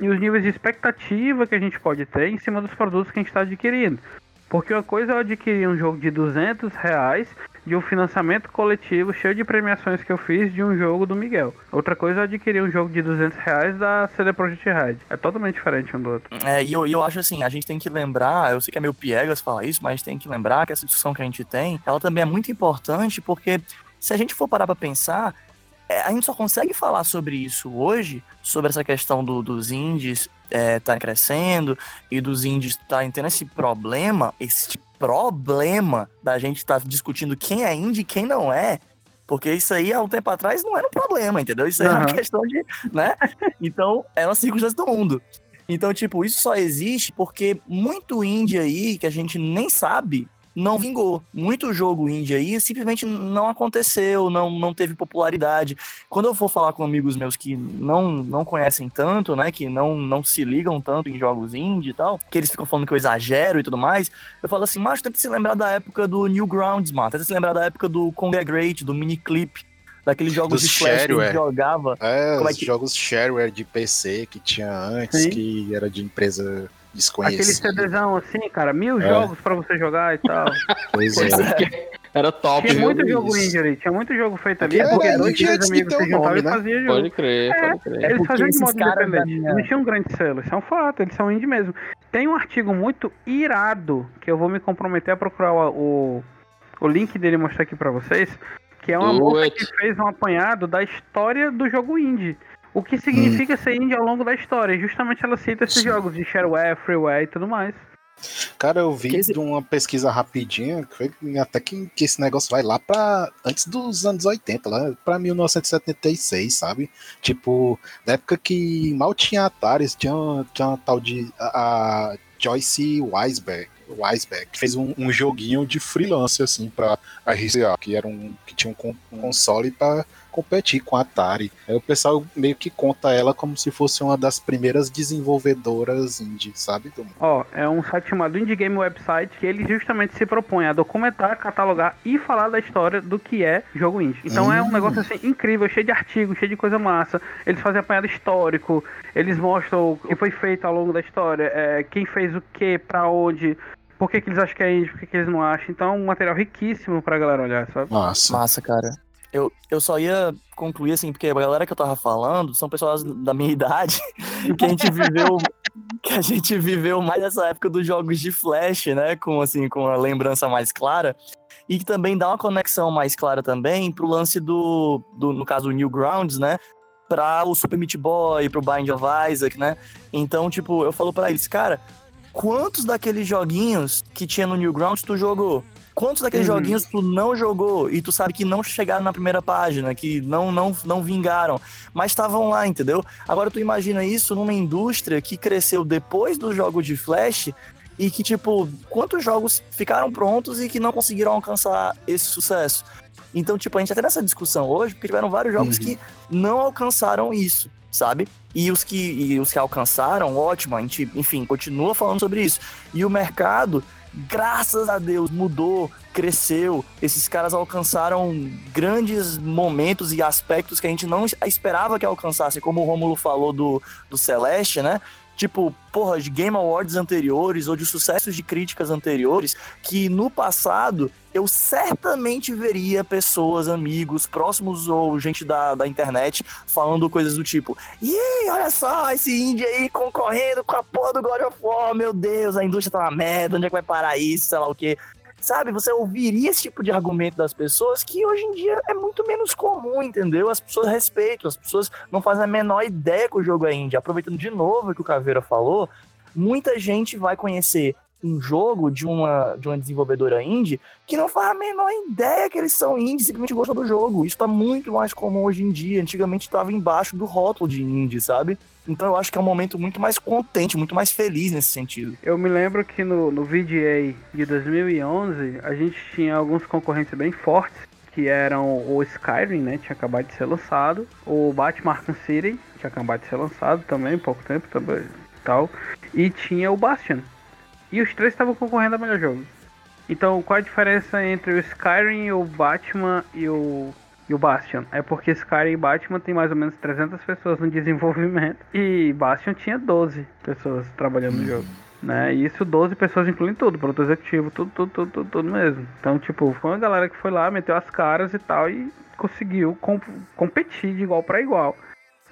e os níveis de expectativa que a gente pode ter em cima dos produtos que a gente está adquirindo. Porque uma coisa é eu adquirir um jogo de 200 reais de um financiamento coletivo cheio de premiações que eu fiz de um jogo do Miguel. Outra coisa é adquirir um jogo de 200 reais da CD Projekt Red. É totalmente diferente um do outro. É, e eu, eu acho assim, a gente tem que lembrar, eu sei que é meio piegas falar isso, mas tem que lembrar que essa discussão que a gente tem, ela também é muito importante porque se a gente for parar pra pensar, é, a gente só consegue falar sobre isso hoje, sobre essa questão do- dos indies é, tá crescendo e dos indies estarem tendo esse problema, esse problema da gente estar discutindo quem é indie e quem não é, porque isso aí há um tempo atrás não era um problema, entendeu? Isso aí é uma Aham. questão de, né? Então, é uma circunstância do mundo. Então, tipo, isso só existe porque muito indie aí, que a gente nem sabe, não vingou. Muito jogo indie aí simplesmente não aconteceu, não, não teve popularidade. Quando eu for falar com amigos meus que não, não conhecem tanto, né, que não, não se ligam tanto em jogos indie e tal, que eles ficam falando que eu exagero e tudo mais, eu falo assim, mas tenta se lembrar da época do Newgrounds, mano, tenta se lembrar da época do Conga Great, do Miniclip, daqueles jogos Dos de flash que shareware. jogava. É, Como é os que- jogos shareware de PC que tinha antes, Sim. que era de empresa Aquele desconhecida. CDzão assim, cara, mil É. jogos pra você jogar e tal. Pois é. é. Era top, Tinha muito jogo Isso. indie ali, tinha muito jogo feito ali, Aqui porque era dois de amigos se juntavam e né? faziam jogo. Pode crer, pode crer. É Eles faziam de modo independente. minha- Não tinha um grande selo, isso é um fato, eles são indie mesmo. Tem um artigo muito irado, que eu vou me comprometer a procurar o, o, o link dele e mostrar aqui pra vocês, que é uma Do moça que fez um apanhado da história do jogo indie. O que significa ser indie ao longo da história. Justamente ela cita esses Sim. jogos de shareware, freeware e tudo mais. Cara, eu vi esse- de uma pesquisa rapidinha, até que, que esse negócio vai lá pra antes dos anos 80, lá pra 1976, sabe? Tipo, na época que mal tinha Atari, tinha, tinha uma tal de a, a Joyce Weisberg, Weisberg, que fez um, um joguinho de freelance, assim, pra RCA, que era um que tinha um, con- um console pra competir com a Atari. Aí o pessoal meio que conta ela como se fosse uma das primeiras desenvolvedoras indie, sabe? Ó, é um site chamado Indie Game Website que ele justamente se propõe a documentar, catalogar e falar da história do que é jogo indie. Então é um Hum. negócio assim incrível, cheio de artigos, cheio de coisa massa. Eles fazem apanhado histórico, eles mostram o que foi feito ao longo da história, é, quem fez o que, pra onde, por que, que eles acham que é indie, por que, que eles não acham. Então é um material riquíssimo pra galera olhar, sabe? Nossa. Massa, cara. Eu, eu só ia concluir assim, porque a galera que eu tava falando são pessoas da minha idade que a gente viveu que a gente viveu mais essa época dos jogos de flash, né, com assim, com a lembrança mais clara e que também dá uma conexão mais clara também pro lance do, do no caso Newgrounds, né, para o Super Meat Boy, pro Bind of Isaac, né? Então, tipo, eu falo pra eles, cara, quantos daqueles joguinhos que tinha no Newgrounds tu jogou? Quantos daqueles Uhum. joguinhos tu não jogou e tu sabe que não chegaram na primeira página, que não não, não vingaram, mas estavam lá, entendeu? Agora tu imagina isso numa indústria que cresceu depois do jogo de Flash e que, tipo, quantos jogos ficaram prontos e que não conseguiram alcançar esse sucesso? Então, tipo, a gente tá tendo essa discussão hoje porque tiveram vários jogos Uhum. que não alcançaram isso, sabe? E os que, e os que alcançaram, ótimo, a gente, enfim, continua falando sobre isso. E o mercado, graças a Deus, mudou, cresceu. Esses caras alcançaram grandes momentos e aspectos que a gente não esperava que alcançasse, como o Rômulo falou do, do Celeste, né? Tipo, porra, de Game Awards anteriores ou de sucessos de críticas anteriores, que no passado eu certamente veria pessoas, amigos, próximos ou gente da, da internet falando coisas do tipo: Ih, olha só, esse indie aí concorrendo com a porra do God of War, meu Deus, a indústria tá uma merda, onde é que vai parar isso, sei lá o quê. Sabe, você ouviria esse tipo de argumento das pessoas que hoje em dia é muito menos comum, entendeu? As pessoas respeitam, as pessoas não fazem a menor ideia que o jogo é indie. Aproveitando de novo o que o Caveira falou, muita gente vai conhecer um jogo de uma, de uma desenvolvedora indie que não faz a menor ideia que eles são indie, simplesmente gostam do jogo. Isso tá muito mais comum hoje em dia. Antigamente estava embaixo do rótulo de indie, sabe? Então eu acho que é um momento muito mais contente, muito mais feliz nesse sentido. Eu me lembro que no, no VGA de 2011 a gente tinha alguns concorrentes bem fortes, que eram o Skyrim, né? Tinha acabado de ser lançado, o Batman Arkham City, tinha acabado de ser lançado também, pouco tempo também tal, e tinha o Bastion. E os três estavam concorrendo a melhor jogo. Então, qual a diferença entre o Skyrim, o Batman e o, e o Bastion? É porque Skyrim e Batman tem mais ou menos 300 pessoas no desenvolvimento e Bastion tinha 12 pessoas trabalhando no jogo. Né? E isso 12 pessoas incluem tudo, produto executivo, tudo, tudo, tudo, tudo, tudo mesmo. Então, tipo, foi uma galera que foi lá, meteu as caras e tal e conseguiu com- competir de igual para igual.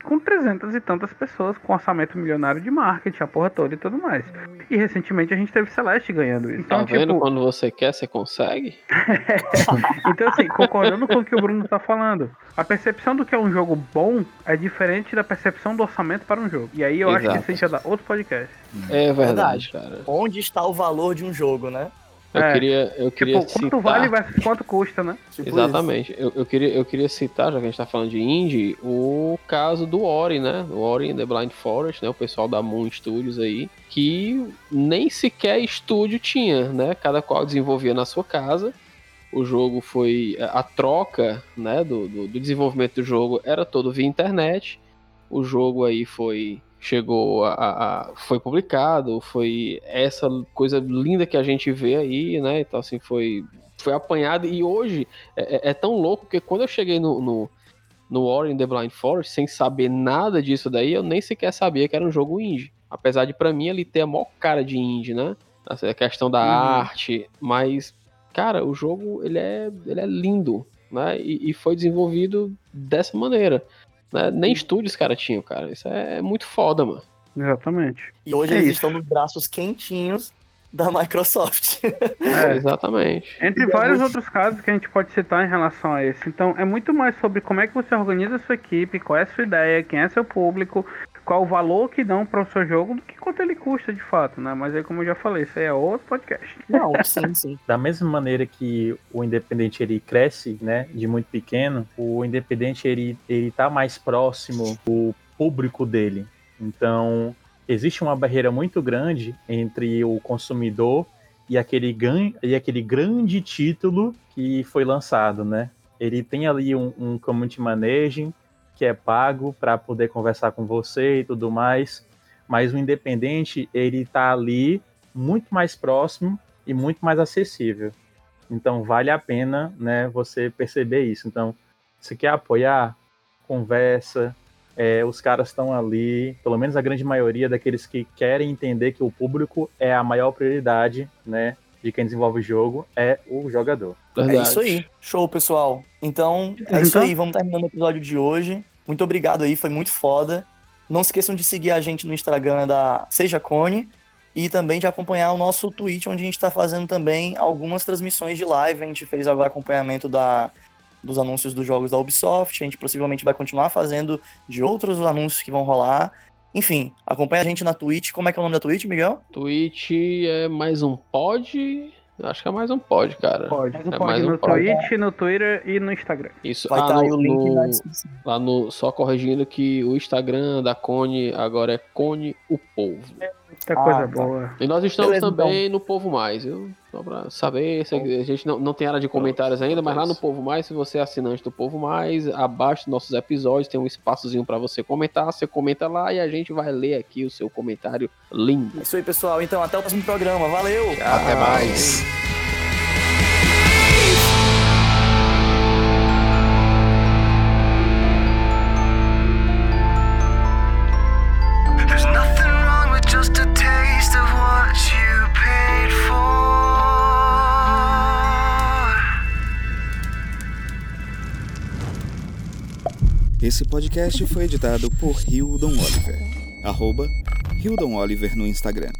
Com 300 e tantas pessoas, com orçamento milionário de marketing, a porra toda e tudo mais. E recentemente a gente teve Celeste ganhando isso. Então, tá vendo? tipo, Quando você quer, você consegue? então, assim, concordando com o que o Bruno tá falando, a percepção do que é um jogo bom é diferente da percepção do orçamento para um jogo. E aí eu acho Exato. que isso a gente já dá outro podcast. É verdade, cara. Onde está o valor de um jogo, né? Eu É. queria, eu queria Tipo, quanto citar... vale versus quanto custa, né? Exatamente. Eu, eu, queria, eu queria citar, já que a gente tá falando de indie, o caso do Ori, né? O Ori the Blind Forest, né? O pessoal da Moon Studios aí, que nem sequer estúdio tinha, né? Cada qual desenvolvia na sua casa. O jogo foi. A troca, né? Do, do, do desenvolvimento do jogo era todo via internet. O jogo aí foi. Chegou a, a- foi publicado, foi essa coisa linda que a gente vê aí, né? Então, assim, foi, foi apanhado. E hoje é, é- é tão louco que quando eu cheguei no, no, no Ori and the Blind Forest, sem saber nada disso daí, eu nem sequer sabia que era um jogo indie. Apesar de, pra mim, ele ter a maior cara de indie, né? Assim, a questão da Uhum. arte, mas, cara, o jogo, ele é, ele é lindo, né? E, e foi desenvolvido dessa maneira. Né? Nem estúdios, cara, tinham, cara. Isso é muito foda, mano. Exatamente. E hoje É eles isso. estão nos braços quentinhos da Microsoft. É. Exatamente. Entre E vários alguns- outros casos que a gente pode citar em relação a esse. Então, é muito mais sobre como é que você organiza a sua equipe, qual é a sua ideia, quem é seu público, qual o valor que dão para o seu jogo, do que quanto ele custa de fato, né? Mas aí, como eu já falei, isso aí é outro podcast. Não, sim, sim. Da mesma maneira que o independente ele cresce, né, de muito pequeno, o independente ele ele tá mais próximo do público dele. Então, existe uma barreira muito grande entre o consumidor e aquele e aquele grande título que foi lançado, né? Ele tem ali um, um community managing que é pago para poder conversar com você e tudo mais, mas o independente ele tá ali muito mais próximo e muito mais acessível. Então vale a pena, né, você perceber isso. Então, se quer apoiar, conversa. É, os caras estão ali, pelo menos a grande maioria daqueles que querem entender que o público é a maior prioridade, né, de quem desenvolve o jogo é o jogador. É isso aí. Show, pessoal. Então, é isso Então- aí. Vamos terminando o episódio de hoje. Muito obrigado aí, foi muito foda. Não se esqueçam de seguir a gente no Instagram da Seja Cone e também de acompanhar o nosso Twitch, onde a gente está fazendo também algumas transmissões de live. A gente fez agora acompanhamento da, dos anúncios dos jogos da Ubisoft. A gente possivelmente vai continuar fazendo de outros anúncios que vão rolar. Enfim, acompanha a gente na Twitch. Como é que é o nome da Twitch, Miguel? Twitch é mais um pod. Acho que é mais um pod, cara. Pode. É Pode mais um no pod. Twitch, no Twitter e no Instagram. Isso. Vai ah, tá no, aí o link no- na descrição. lá no só corrigindo que o Instagram da Cone agora é Cone o Povo. Muita coisa boa. E nós estamos Beleza, também no Povo Mais, viu? Só pra saber, se- a gente não, não tem área de comentários ainda, mas lá no Povo Mais, se você é assinante do Povo Mais, abaixo dos nossos episódios tem um espaçozinho pra você comentar, você comenta lá e a gente vai ler aqui o seu comentário lindo. É isso aí, pessoal. Então, até o próximo programa. Valeu! Até mais. Esse podcast foi editado por Hildon Oliver. Arroba Hildon Oliver no Instagram.